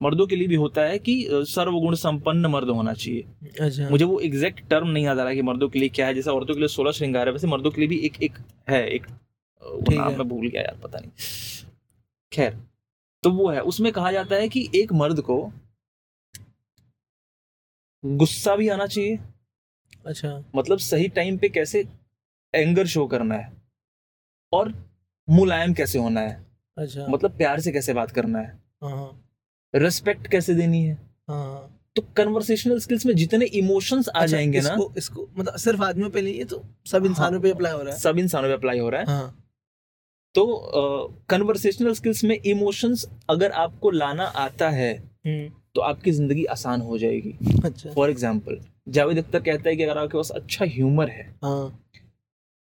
मर्दों के लिए भी होता है कि सर्वगुण संपन्न मर्द होना चाहिए। अच्छा। मुझे वो एग्जैक्ट टर्म नहीं याद आ रहा कि मर्दों के लिए क्या है जैसे औरतों के लिए सोलह श्रृंगार है वैसे मर्दों के लिए भी एक एक है एक नाम मैं भूल गया यार पता नहीं। खैर तो वो है उसमें कहा जाता है कि एक मर्द को गुस्सा भी आना चाहिए। अच्छा। मतलब सही टाइम पे कैसे एंगर शो करना है और मुलायम कैसे होना है। अच्छा। मतलब प्यार से कैसे बात करना है। हाँ हाँ। रिस्पेक्ट कैसे देनी है। हाँ हाँ। तो कन्वर्सेशनल स्किल्स में जितने इमोशंस आ अच्छा, जाएँगे ना इसको इसको मतलब सिर्फ़ आदमियों पे नहीं ये तो सब इंसानों पे अप्लाई हो रहा है। सब इंसानों पे अप्लाई हो रहा है। हाँ। तो कन्वर्सेशनल uh, स्किल्स में इमोशंस अगर आपको लाना आता है हम्म, तो आपकी ज़िंदगी आसान हो जाएगी। अच्छा। फॉर एग्ज़ाम्पल जावेद अख्तर कहता है कि अगर आपके पास अच्छा ह्यूमर है हाँ।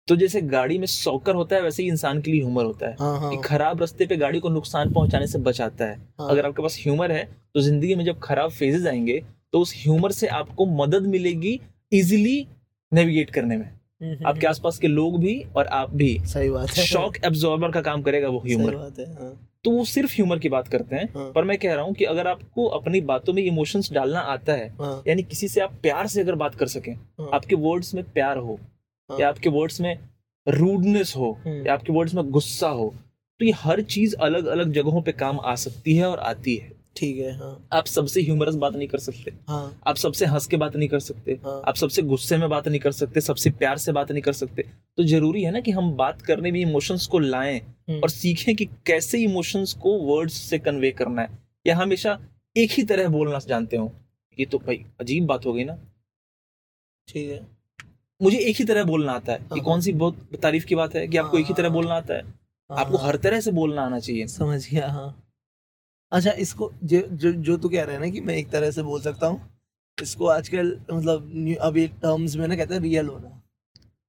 तो जैसे गाड़ी में सौकर होता है वैसे ही इंसान के लिए ह्यूमर होता है। हाँ हाँ। खराब रास्ते पे गाड़ी को नुकसान पहुँचाने से बचाता है। हाँ। अगर आपके पास ह्यूमर है तो ज़िंदगी में जब खराब फेजेस आएँगे तो उस ह्यूमर से आपको मदद मिलेगी इजिली नेविगेट करने में। आपके आसपास के लोग भी और आप भी सही बात है शॉक एब्जॉर्बर का काम करेगा वो सही ह्यूमर बात है हाँ तो वो सिर्फ़ ह्यूमर की बात करते हैं हाँ। पर मैं कह रहा हूँ कि अगर आपको अपनी बातों में इमोशंस डालना आता है हाँ यानी किसी से आप प्यार से अगर बात कर सकें हाँ। आपके वर्ड्स में प्यार हो हाँ। या आपके वर्ड्स में रूडनेस हो हम्म। या आपके वर्ड्स में गुस्सा हो तो ये हर चीज़ अलग अलग जगहों पे काम आ सकती है और आती है ठीक है हाँ। आप सबसे ह्यूमरस बात नहीं कर सकते। हाँ। आप सबसे हंस के बात नहीं कर सकते। हाँ। आप सबसे गुस्से में बात नहीं कर सकते सबसे प्यार से बात नहीं कर सकते। तो ज़रूरी है ना कि हम बात करने में इमोशंस को लाएँ हम्म, और सीखें कि कैसे इमोशंस को वर्ड्स से कन्वे करना है। या हमेशा एक ही तरह बोलना जानते हो। ये तो भाई अजीब बात हो गई ना। ठीक है। मुझे एक ही तरह बोलना आता है। ये हाँ। कौन सी बहुत तारीफ़ की बात है कि आपको एक ही तरह हाँ। बोलना आता है? आपको हाँ, हर तरह से बोलना आना चाहिए। समझ गया हाँ। अच्छा इसको जो जो जो तू कह रहा है ना कि मैं एक तरह से बोल सकता हूँ इसको आजकल मतलब अभी टर्म्स में ना कहते हैं रियल होना।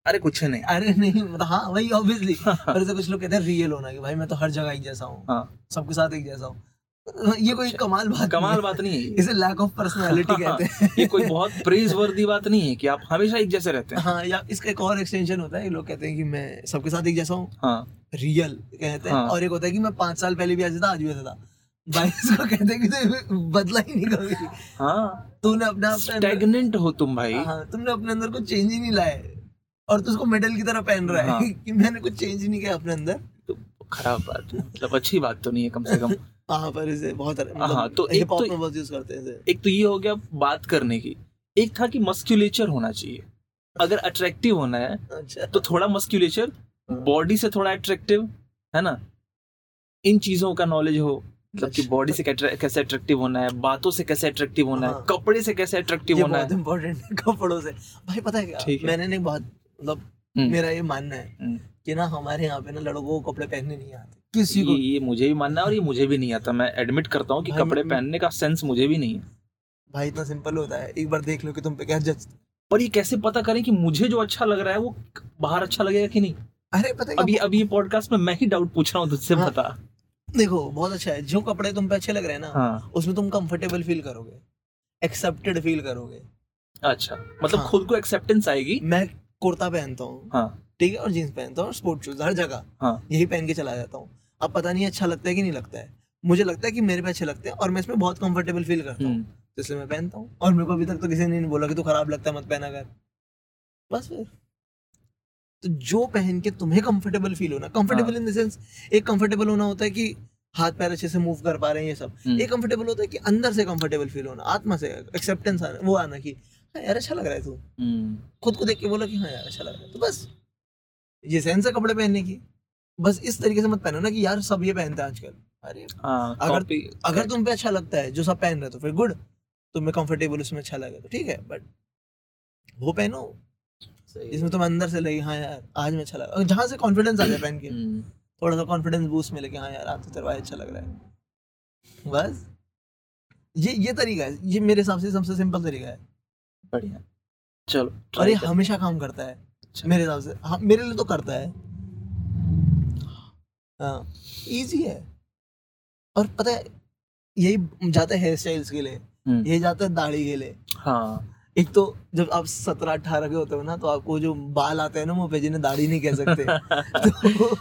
अरे कुछ नहीं। अरे नहीं मतलब हाँ वही ऑब्वियसली पर ऐसे कुछ लोग कहते हैं रियल होना कि भाई मैं तो हर जगह एक जैसा हूँ। हाँ। सबके साथ एक जैसा हूँ। ये कोई कमाल बात कमाल बात नहीं है इसे लैक ऑफ़ पर्सनालिटी कहते हैं। ये कोई बहुत प्रेज वर्दी बात नहीं है कि आप हमेशा एक जैसे रहते हैं। हाँ या इसका एक और एक्सटेंशन होता है लोग कहते हैं कि मैं सबके साथ एक जैसा हूँ। हाँ। रियल कहते हैं। हाँ। और एक होता है कि मैं पाँच साल पहले भी ऐसा था आज भी ऐसा था। भाई इसको कहते कि तो बदला ही नहीं कभी हाँ। तूने अपने आप स्टेगनेंट हो तुम भाई। हाँ तुमने अपने अंदर कुछ चेंज ही नहीं लाए और तू उसको मेडल की तरह पहन रहा है हाँ। कि मैंने कुछ चेंज ही नहीं किया अपने अंदर। तो खराब बात है। मतलब अच्छी बात तो नहीं है कम से कम। हाँ पर इसे बहुत हाँ, तो एक तो- बहुत यूज़ करते हैं एक तो ये हो गया बात करने की। एक था कि मस्क्यूलेचर होना चाहिए। अगर अट्रैक्टिव होना है अच्छा। तो थोड़ा मस्क्यूलेचर बॉडी से थोड़ा अट्रैक्टिव है ना? इन चीज़ों का नॉलेज हो। मतलब कि। बॉडी से कैसे अट्रैक्टिव होना है बातों से कैसे अट्रैक्टिव होना है हाँ। कपड़े से कैसे अट्रैक्टिव होना है। इम्पोर्टेंट है कपड़ों से। भाई पता है क्या? मैंने ना एक बहुत मतलब हम्म, मेरा ये मानना है हम्म। कि ना हमारे यहाँ पे ना लड़कों को कपड़े पहनने नहीं आते किसी को। ये मुझे भी मानना है और ये मुझे भी नहीं आता। मैं एडमिट करता हूँ कि कपड़े पहनने का सेंस मुझे भी नहीं है। भाई इतना सिंपल होता है। एक बार देख लो कि तुम पे क्या जज पर ये कैसे पता करें कि मुझे जो अच्छा लग रहा है वो बाहर अच्छा लगेगा कि नहीं? अरे पता अभी अभी ये पॉडकास्ट में मैं ही डाउट पूछ रहा हूँ तुझसे हाँ। बता। देखो बहुत अच्छा है। जो कपड़े तुम पे अच्छे लग रहे हैं ना हाँ। उसमें तुम कंफर्टेबल फील करोगे। एक्सेप्टेड फील करोगे। अच्छा। मतलब हाँ। खुद को एक्सेप्टेंस आएगी? मैं कुर्ता पहनता हूँ हाँ। ठीक है और जीन्स पहनता हूँ स्पोर्ट शूज़ हर जगह। हाँ। यही पहन के चला जाता हूँ। अब पता नहीं अच्छा लगता है कि नहीं लगता है। मुझे लगता है कि मेरे पे अच्छे लगते हैं और मैं इसमें बहुत कंफर्टेबल फील करता हूँ। हम्म, तो इसलिए मैं पहनता हूँ। और मेरे को अभी तक तो किसी ने नहीं बोला कि तू खराब लगता है मत पहना कर बस फिर। तो जो पहन के तुम्हें कंफर्टेबल फील होना कंफर्टेबल इन द सेंस एक कंफर्टेबल होना होता है कि हाथ पैर अच्छे से मूव कर पा रहे हैं ये सब। हम्म। एक कंफर्टेबल होता है कि अंदर से कंफर्टेबल फील होना आत्मा से एक्सेप्टेंस आना वो आना कि हाँ यार अच्छा लग रहा है तू। हम्म, खुद को देख के बोला कि हाँ यार अच्छा लग रहा है। तो बस ये सेंस है कपड़े पहनने की। बस इस तरीके से मत पहनो ना कि यार सब ये पहनते हैं आजकल। अरे हाँ अगर- अगर तुम पे अच्छा लगता है जो सब पहन रहे हो तो फिर गुड तुम्हें कंफर्टेबल उसमें अच्छा लगे तो ठीक है बट वो पहनो सही है। जिसमें तुम अंदर से लगे हाँ यार आज में अच्छा लगा। जहाँ से कॉन्फिडेंस आ जाए पहन के। हम्म, थोड़ा सा कॉन्फिडेंस बूस्ट मिले कि हाँ यार आज तो तेरा अच्छा लग रहा है। बस। ये ये तरीका है। ये मेरे हिसाब से सबसे सिंपल तरीका है। बढ़िया। चलो और ये हमेशा काम करता है। अच्छा। मेरे हिसाब से। हाँ मेरे लिए तो करता है। हाँ इजी है। और पता है यही जाता है हेयर स्टाइल्स के लिए। हम्म, यही जाता है दाढ़ी के लिए। हाँ। एक तो जब आप सत्रह अठारह के होते हो ना तो आपको जो बाल आते हैं ना मुँह पे जिन्हें दाढ़ी नहीं कह सकते तो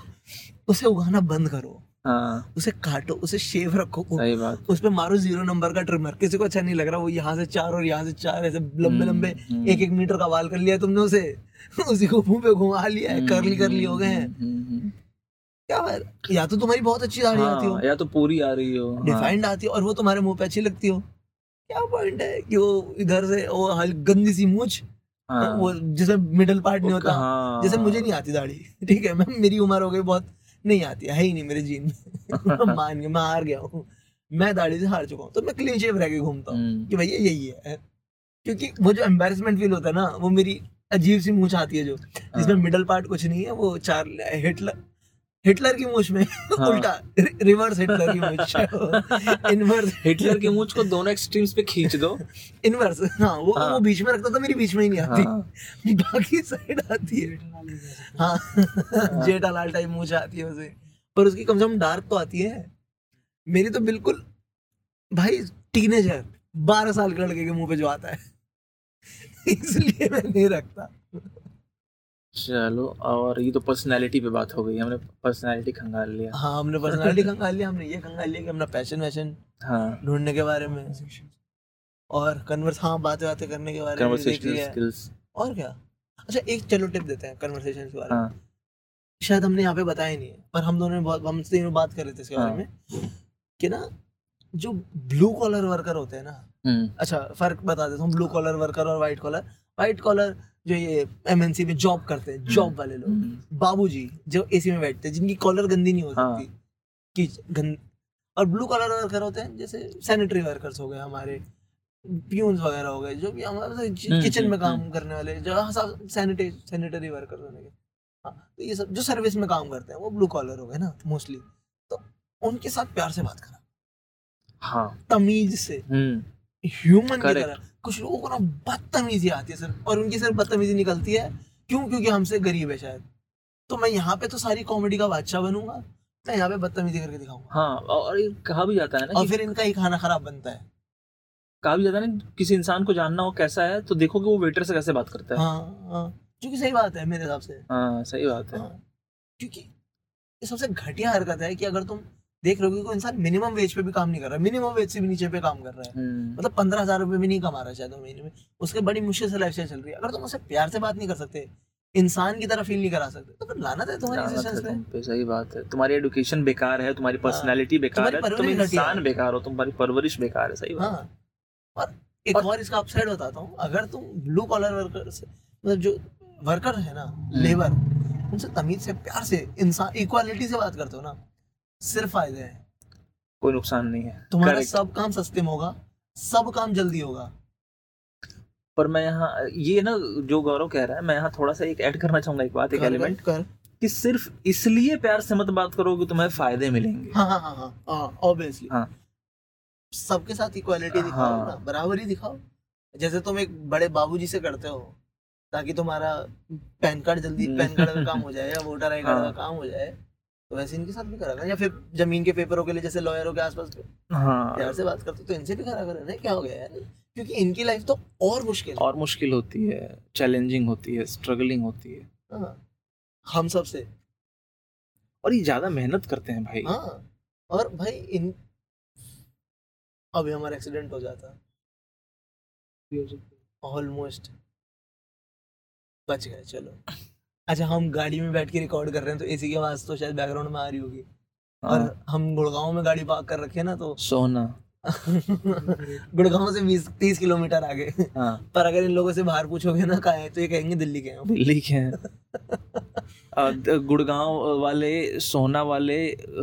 उसे उगाना बंद करो। हाँ। उसे काटो उसे शेव रखो। सही बात। उस पे मारो ज़ीरो नंबर का ट्रिमर। किसी को अच्छा नहीं लग रहा वो यहाँ से चार और यहाँ से चार ऐसे लंबे लंबे हम्म, एक एक मीटर का बाल कर लिया तुमने उसे। उसी को मुँह पे घुमा लिया है कर्ली कर्ली हो गए हैं। हम्म, हम्म, क्या या तो तुम्हारी बहुत अच्छी दाढ़ी आती हो। हाँ, या तो पूरी आ रही हो हाँ, डिफाइंड आती हो और वो तुम्हारे मुँह पे अच्छी लगती हो। क्या पॉइंट है कि वो इधर से वो गंदी सी मूछ हाँ, वो जिसमें मिडल पार्ट नहीं होता हाँ, जैसे मुझे नहीं आती दाढ़ी ठीक है मैं मेरी उम्र हो गई बहुत नहीं आती है ही नहीं मेरे जीन में। मान गया मैं हार गया हूँ मैं दाढ़ी से हार चुका हूँ तो मैं क्लीन शेप रह के घूमता हूँ हम्म, कि भैया यही है। क्योंकि वो जो एम्बेरसमेंट फील होता है ना वो मेरी अजीब सी मूछ आती है जो जिसमें हाँ। मिडल पार्ट कुछ नहीं है वो चार हिटलर हिटलर की मूछ में। हाँ। उल्टा रिवर्स हिटलर की मूछ इनवर्स हिटलर की मूछ को दोनों एक्सट्रीम्स पे खींच दो। इनवर्स हाँ वो हाँ। वो बीच में रखता था मेरी बीच में ही नहीं आती। हाँ। बाकी साइड आती है। हाँ। जेठालाल टाइप मूछ आती है उसे। पर उसकी कम से कम डार्क तो आती है। मेरी तो बिल्कुल भाई टीनेजर बारह साल के लड़के के मुँह पे जो आता है। इसलिए मैं नहीं रखता। चलो और ये तो पर्सनालिटी पे बात हो गई हमने पर्सनालिटी खंगाल लिया। हाँ हमने पर्सनालिटी खंगाल लिया हमने ये खंगाल लिया कि अपना पैशन वैशन हाँ। ढूँढने के बारे में। और कन्वर्स हाँ बातें बातें करने के बारे में। स्किल्स और क्या? अच्छा एक चलो टिप देते हैं कन्वर्सेशन के बारे में। हाँ। शायद हमने यहाँ पे बताया नहीं है पर हम दोनों ने बहुत हम तीनों बात कर रहे थे इसके बारे हाँ। में कि ना जो ब्लू कॉलर वर्कर होते हैं ना हम्म। अच्छा फ़र्क बता देता हूँ ब्लू कॉलर वर्कर और वाइट कॉलर वाइट कॉलर जो ये एमएनसी में जॉब करते हैं जॉब वाले लोग। हम्म, बाबूजी जो एसी में बैठते हैं जिनकी कॉलर गंदी नहीं हो हाँ। सकती। कि गंद और ब्लू कॉलर वर्कर होते हैं जैसे सैनिटरी वर्कर्स हो गए हमारे प्यून्स वगैरह हो गए जो भी हमारे हम्म, किचन में हम्म, काम करने वाले जो सब सैनिटरी सैनिटरी वर्कर्स होने के। हाँ तो ये सब जो सर्विस में काम करते हैं वो ब्लू कॉलर हो गए ना मोस्टली तो उनके साथ प्यार से बात करा। हाँ। तमीज से। हम्म। ह्यूमन की तरह। कुछ लोगों को ना बदतमीजी आती है सिर्फ़ और उनकी सिर्फ़ बदतमीजी निकलती है। क्यों? क्योंकि हमसे गरीब है शायद। तो मैं यहाँ पे तो सारी कॉमेडी का बादशाह बनूँगा मैं यहाँ पे बदतमीजी करके दिखाऊँगा। हाँ और ये कहा भी जाता है ना और फिर इनका ही खाना खराब बनता है। कहा भी जाता है ना किसी इंसान को जानना हो कैसा है तो देखो कि वो वेटर से कैसे बात करता है। हाँ हाँ जो सही बात है मेरे हिसाब से। हाँ सही बात है। हाँ क्योंकि ये सबसे घटिया हरकत है कि अगर तुम देख रहे हो कि इंसान मिनिमम वेज पे भी काम नहीं कर रहा मिनिमम वेज से भी नीचे पे काम कर रहा है। हम्म, मतलब पंद्रह हज़ार रुपये भी नहीं कमा रहा शायद महीने में। उसके बड़ी मुश्किल से लाइफ चल रही है। अगर तुम उससे प्यार से बात नहीं कर सकते इंसान की तरह फील नहीं करा सकते तो फिर लाना है तुम्हारी लानत पे सही बात है। तुम्हारी एडुकेशन बेकार है तुम्हारी पर्सनालिटी बेकार हाँ। है तुम इंसान बेकार हो तुम्हारी परवरिश बेकार है सही बात हाँ। और एक और- इसका अपसाइड बताता हूँ। अगर तुम ब्लू कॉलर वर्कर से मतलब जो वर्कर है ना। लेबर उनसे तमीज से प्यार से इंसान इक्वालिटी से बात करते हो ना सिर्फ़ फ़ायदे हैं कोई नुकसान नहीं है तुम्हारा Correct. सब काम सस्ते में होगा सब काम जल्दी होगा पर मैं यहाँ ये ना जो गौरव कह रहा है मैं यहाँ थोड़ा सा एक ऐड करना चाहूँगा एक बात एक एलिमेंट कर कि सिर्फ़ इसलिए प्यार से मत बात करो कि तुम्हें फ़ायदे मिलेंगे हाँ हाँ हाँ हाँ हाँ ऑब्वियसली हाँ। सबके साथ इक्वालिटी दिखाओ हाँ। ना बराबरी दिखाओ जैसे तुम एक बड़े बाबूजी से करते हो ताकि तुम्हारा पैन कार्ड जल्दी। पैन कार्ड का काम हो जाए या वोटर आई कार्ड हाँ। का काम हो जाए तो वैसे इनके साथ भी करा करो या फिर ज़मीन के पेपरों के लिए जैसे लॉयरों के आसपास हाँ। प्यार से बात करते तो इनसे भी करा करो क्या हो गया यार? क्योंकि इनकी लाइफ तो और मुश्किल और मुश्किल होती है चैलेंजिंग होती है स्ट्रगलिंग होती है। हाँ। हम सबसे। और ये ज़्यादा मेहनत करते हैं भाई। हाँ। और भाई इन अभी हमारा एक्सीडेंट हो जाता। ऑलमोस्ट बच गए चलो। अच्छा हम गाड़ी में बैठ के रिकॉर्ड कर रहे हैं तो एसी की आवाज़ तो शायद बैकग्राउंड में आ रही होगी। और हाँ, हम गुड़गांव में गाड़ी पार्क कर रखे ना तो सोना। गुड़गांव से बीस तीस किलोमीटर आगे। हाँ। पर अगर इन लोगों से बाहर पूछोगे ना कहाँ है तो ये कहेंगे दिल्ली के हैं। दिल्ली के हैं। गुड़गांव वाले सोना वाले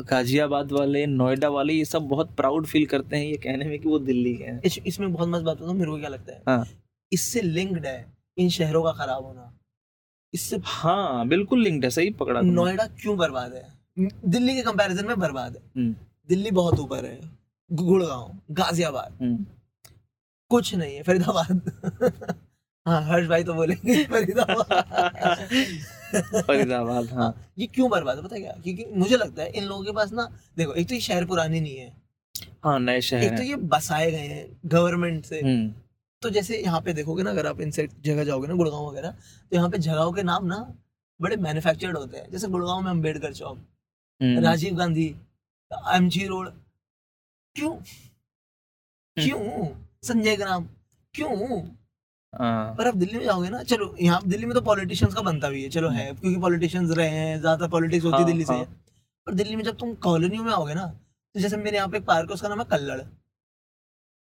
गाजियाबाद वाले नोएडा वाले ये सब बहुत प्राउड फील करते हैं ये कहने में कि वो दिल्ली के हैं। इस, इसमें बहुत मस्त बात बताऊँ मेरे को क्या लगता है? हाँ। इससे लिंक्ड है इन शहरों का खराब होना। इससे हाँ बिल्कुल लिंक्ड है सही पकड़ा नोएडा क्यों बर्बाद है? दिल्ली के कंपैरिजन में बर्बाद है। हम्म, दिल्ली बहुत ऊपर है गुड़गांव गाजियाबाद। हम्म, कुछ नहीं है फरीदाबाद। हाँ हर्ष भाई तो बोलेंगे फरीदाबाद। फरीदाबाद हाँ। ये क्यों बर्बाद है पता है क्या? क्योंकि मुझे लगता है इन लोगों के पास ना देखो एक तो ये शहर पुराने नहीं है। हाँ नए शहर एक तो ये बसाए गए हैं गवर्नमेंट से। हम्म, तो जैसे यहाँ पे देखोगे ना अगर आप इन जगह जाओगे ना गुड़गांव वगैरह तो यहाँ पे जगहों के नाम ना बड़े मैन्युफैक्चर्ड होते हैं। जैसे गुड़गांव में अंबेडकर चौक हम्म, राजीव गांधी एमजी रोड क्यों? क्यों? संजय ग्राम क्यों? हाँ, पर आप दिल्ली में जाओगे ना चलो यहाँ दिल्ली में तो पॉलिटिशियंस का बनता भी है चलो है क्योंकि पॉलिटिशियंस रहे हैं ज़्यादा पॉलिटिक्स होती है हाँ, दिल्ली से। हाँ। पर दिल्ली में जब तुम कॉलोनियों में आओगे ना तो जैसे मेरे यहाँ पे एक पार्क है उसका नाम है कल्लड़।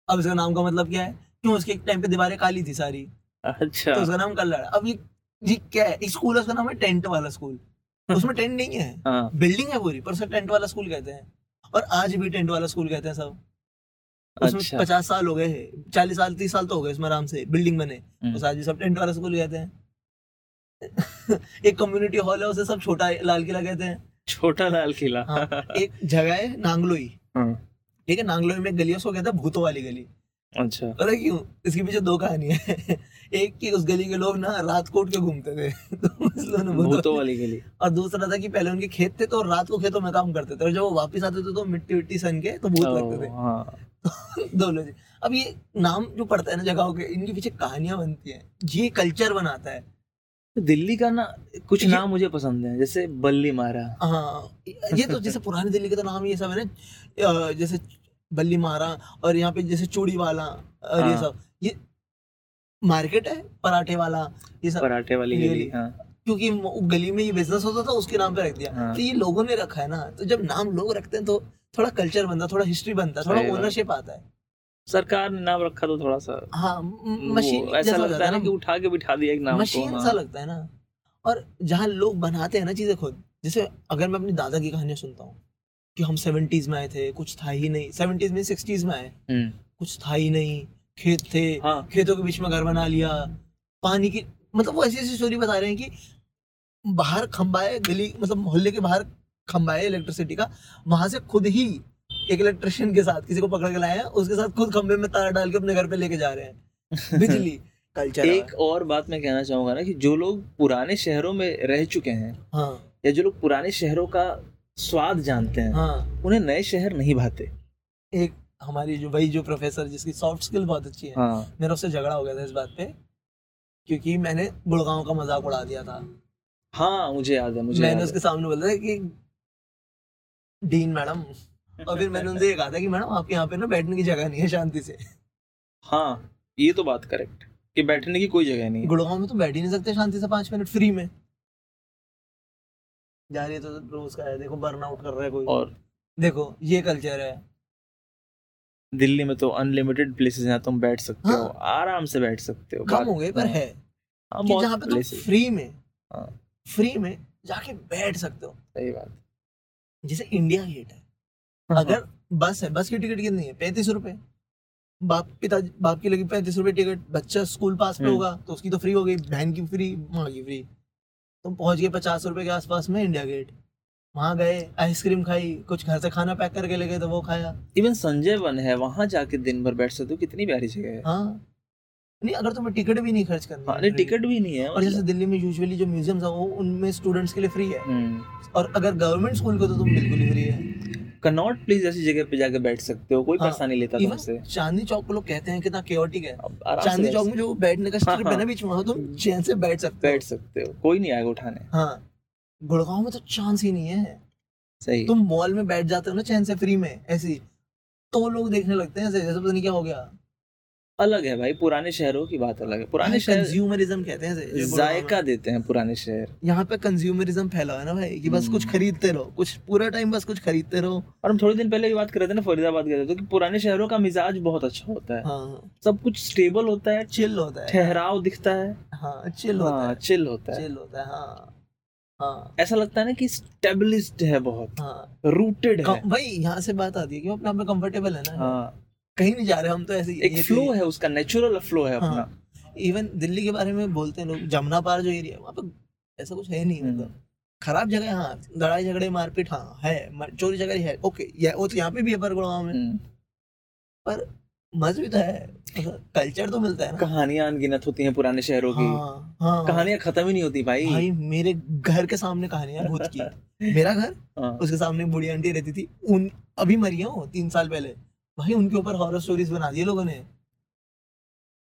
अब इसका नाम का मतलब क्या है? क्यों? उसके टाइम पे दीवारें काली थी सारी। अच्छा। तो उसका नाम कल्लड़ अब ये ये क्या है? स्कूल उसका नाम है टेंट वाला स्कूल उसमें टेंट नहीं है। हाँ। बिल्डिंग है पूरी पर उसे टेंट वाला स्कूल कहते हैं। और आज भी टेंट वाला स्कूल कहते हैं सब। उसमें अच्छा। पचास साल हो गए हैं। चालीस साल तीस साल तो हो गए इसमें आराम से। बिल्डिंग बने। हम्म, तो आज भी सब टेंट वाला स्कूल कहते हैं। एक कम्युनिटी हॉल है उसे सब छोटा लाल किला कहते हैं। छोटा लाल किला। हाँ, एक जगह है नांगलोई। हाँ, ठीक है नांगलोई में गली है, उसको कहते हैं भूतों वाली गली। अच्छा। पता क्यों इसके पीछे दो कहानियाँ हैं। एक की उस गली के लोग ना रात को उठ के घूमते थे। तो भूतों वाली गली। और दूसरा था कि पहले उनके खेत थे तो रात को खेतों में काम करते थे। और जब वो वापस आते थे तो मिट्टी विट्टी सन के तो भूत लगते थे। हाँ। दोनों जी। अब ये नाम जो पड़ता है ना जगहों के इनके पीछे कहानियाँ बनती हैं। ये कल्चर बनाता है। तो दिल्ली का ना कुछ नाम मुझे पसंद है जैसे बल्ली मारा। हाँ ये तो जैसे पुरानी दिल्ली के तो नाम ये सब है ना। जैसे बल्ली मारा और यहाँ पे जैसे चूड़ी वाला और ये हाँ। सब ये मार्केट है? पराठे वाला ये सब? पराठे वाली ये गली। हाँ। क्योंकि गली में ये बिज़नेस होता था उसके नाम पे रख दिया। हाँ। तो ये लोगों ने रखा है ना तो जब नाम लोग रखते हैं तो थोड़ा कल्चर बनता है थोड़ा हिस्ट्री बनता है थोड़ा ओनरशिप आता है। सरकार ने नाम रखा तो थोड़ा सा। हाँ मशीन ऐसा लगता है ना कि उठा के बिठा दिया एक नाम मशीन हाँ। सा लगता है ना। और जहाँ लोग बनाते हैं ना चीज़ें खुद जैसे अगर मैं अपनी दादा की कहानियाँ सुनता हूँ कि हम सेवेंटीज में आए थे कुछ था ही नहीं। सेवेंटीज में सिक्सटीज में आए। हम्म, कुछ था ही नहीं। खेत थे। हाँ। खेतों के बीच में घर बना लिया। पानी की मतलब वो ऐसी ऐसी स्टोरी बता रहे हैं कि बाहर खंबा है गली मतलब मोहल्ले के बाहर खंबा है इलेक्ट्रिसिटी का। वहाँ से खुद ही एक इलेक्ट्रिशियन के साथ किसी को पकड़ के लाए हैं उसके साथ खुद खंबे में तार डाल के अपने घर पे लेके जा रहे हैं। बिजली कल्चर एक और बात मैं कहना चाहूँगा ना कि जो लोग पुराने शहरों में रह चुके हैं हाँ। या जो लोग पुराने शहरों का स्वाद जानते हैं हाँ। उन्हें नए शहर नहीं भाते। एक हमारी जो वही जो प्रोफेसर जिसकी सॉफ्ट स्किल बहुत अच्छी है हाँ। मेरा उससे झगड़ा हो गया था इस बात पे क्योंकि मैंने गुड़गांव का मज़ाक उड़ा दिया था। हाँ मुझे याद है मुझे मैंने उसके सामने बोला था कि डीन मैडम। और फिर मैंने उनसे ये कहा था कि मैडम आपके यहाँ पे ना बैठने की जगह नहीं है शांति से। हाँ ये तो बात करेक्ट कि बैठने की कोई जगह नहीं गुड़गांव में तो बैठ ही नहीं सकते शांति से पाँच मिनट फ्री में। जा रही है तो रोज का है देखो बर्नआउट कर रहा है कोई। और देखो ये कल्चर है। दिल्ली में तो अनलिमिटेड प्लेसेस हैं तुम बैठ सकते हाँ? हो। आराम से बैठ सकते हो कम हो गए पर हाँ, है। हाँ, कि जहाँ पे तुम फ्री में हाँ। फ्री में जाके बैठ सकते हो। सही बात। जैसे इंडिया गेट है। हाँ, अगर बस है बस की टिकट कितनी है? पैंतीस रुपए। बाप पिता बाप की लगी पैंतीस रुपए टिकट बच्चा स्कूल पास में। होगा तो उसकी तो फ्री हो गई बहन की फ्री माँ की फ्री तुम पहुँच गए पचास रुपए के आसपास में इंडिया गेट वहाँ गए आइसक्रीम खाई कुछ घर से खाना पैक करके ले गए तो वो खाया। इवन संजय वन है वहाँ जाके दिन भर बैठ सकते हो कितनी प्यारी जगह है। हाँ। नहीं अगर तुम्हें टिकट भी नहीं खर्च करना हाँ टिकट भी नहीं है और जैसे दिल्ली में यूजुअली जो म्यूजियम्स है वो उनमें स्टूडेंट्स के लिए फ्री है। हम्म, और अगर गवर्नमेंट स्कूल को तो तुम बिल्कुल ही फ्री है। कनॉट प्लेस जैसी जगह पे जाके बैठ सकते हो कोई हाँ, नहीं लेता तुमसे। चांदनी चौक को लोग कहते हैं कितना केओटिक है। चांदनी चौक में जो बैठने का स्ट्रिप है ना हाँ। बीच में तुम चैन से बैठ सकते बैठ सकते हो कोई नहीं आएगा उठाने। हाँ गुड़गांव में तो चांस ही नहीं है। सही। तुम मॉल में बैठ जाते हो ना चैन से फ्री में ऐसी तो लोग देखने लगते हैं ऐसे जैसे पता नहीं क्या हो गया। अलग है भाई पुराने शहरों की बात अलग है। पुराने शहर कंज्यूमरिज्म कहते हैं। जायका देते हैं पुराने शहर। यहाँ पे कंज्यूमरिज्म फैला है ना भाई कि बस कुछ हम्म। खरीदते रहो कुछ पूरा टाइम बस कुछ खरीदते रहो। और हम थोड़े दिन पहले की बात कर रहे थे ना फरीदाबाद गए थे तो कि पुराने शहरों का मिजाज बहुत अच्छा होता है। हाँ। सब कुछ स्टेबल होता है चिल होता है। ठहराव दिखता है। हाँ चिल होता हाँ है। चिल होता है। चिल होता है हाँ। हाँ। ऐसा लगता है ना कि स्टेबलिश्ड है बहुत। हाँ। रूटेड है। भाई यहाँ से बात आती है कि अपने आप में कंफर्टेबल है ना। हाँ। कहीं नहीं जा रहे हम तो ऐसे एक फ्लो है उसका नेचुरल फ्लो है हाँ। अपना इवन दिल्ली के बारे में बोलते हैं लोग जमुना पार जो एरिया है वहाँ पे ऐसा कुछ है नहीं हम्म। मतलब खराब जगह हाँ लड़ाई झगड़े मारपीट हाँ है चोरी चकारी है ओके ये वो तो यहाँ पे भी है पर गुड़गांव में। हम्म। मज़ा भी तो है कल्चर तो मिलता है ना। कहानियाँ अनगिनत होती हैं पुराने शहरों की। हाँ हाँ। कहानियाँ खत्म ही नहीं होती भाई। भाई मेरे घर के सामने कहानी है भूत की। मेरा घर हाँ। उसके सामने बूढ़ी आंटी रहती थी उन अभी मरी है तीन साल पहले। भाई उनके ऊपर हॉरर स्टोरीज बना दिए लोगों ने।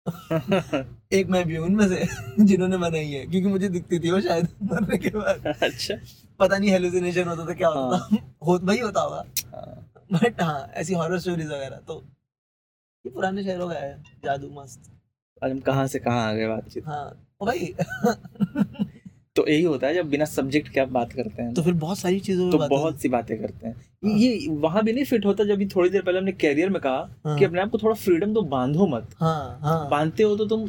एक मैं भी हूँ उनमें से जिन्होंने बनाई है क्योंकि मुझे दिखती थी वो शायद मरने के बाद। अच्छा। पता नहीं हेलुसिनेशन होता था क्या होता था। हो। भाई होता होगा। हाँ। बट हाँ ऐसी हॉरर स्टोरीज वगैरह तो ये पुराने शहरों का है जादू मस्त। आज हम कहाँ से कहाँ आ गए बातचीत। हाँ ओ भाई। तो यही होता है जब बिना सब्जेक्ट के आप बात करते हैं। तो फिर बहुत सारी चीज़ों तो बहुत सी बातें करते हैं। हाँ। ये वहाँ भी नहीं फिट होता जब थोड़ी देर पहले हमने कैरियर में कहा हाँ, कि अपने आप को थोड़ा फ्रीडम तो बांधो मत। हाँ हाँ। बांधते हो तो तुम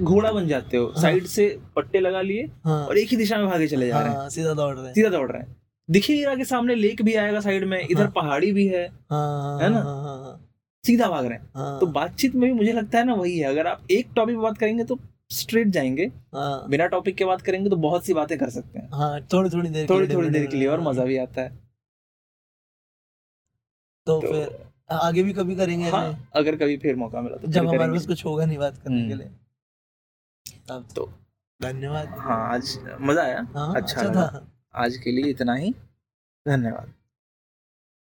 घोड़ा बन जाते हो। हाँ। साइड से पट्टे लगा लिए हाँ। और एक ही दिशा में भागे चले जा रहे हैं। सीधा दौड़ रहे हैं। सीधा दौड़ रहे हैं। दिख ही रहा कि सामने लेक भी आएगा साइड में इधर। पहाड़ी भी है हाँ ना? सीधा भाग रहे हैं। तो बातचीत में भी मुझे लगता है ना वही है। अगर आप एक टॉपिक पे बात करेंगे तो स्ट्रेट जाएँगे। हाँ। बिना टॉपिक के बात करेंगे तो बहुत सी बातें कर सकते हैं। हाँ थोड़ी थोड़ी देर थोड़ी थोड़ी देर के लिए और मज़ा भी आता है। तो तो- फिर आगे भी कभी करेंगे हाँ अगर कभी फिर मौका मिला तो जब हमारे। पास कुछ होगा नहीं बात करने के हम्म। लिए। तब तो। धन्यवाद। हाँ आज मज़ा आया। हाँ अच्छा अच्छा था। आज के लिए इतना ही। धन्यवाद।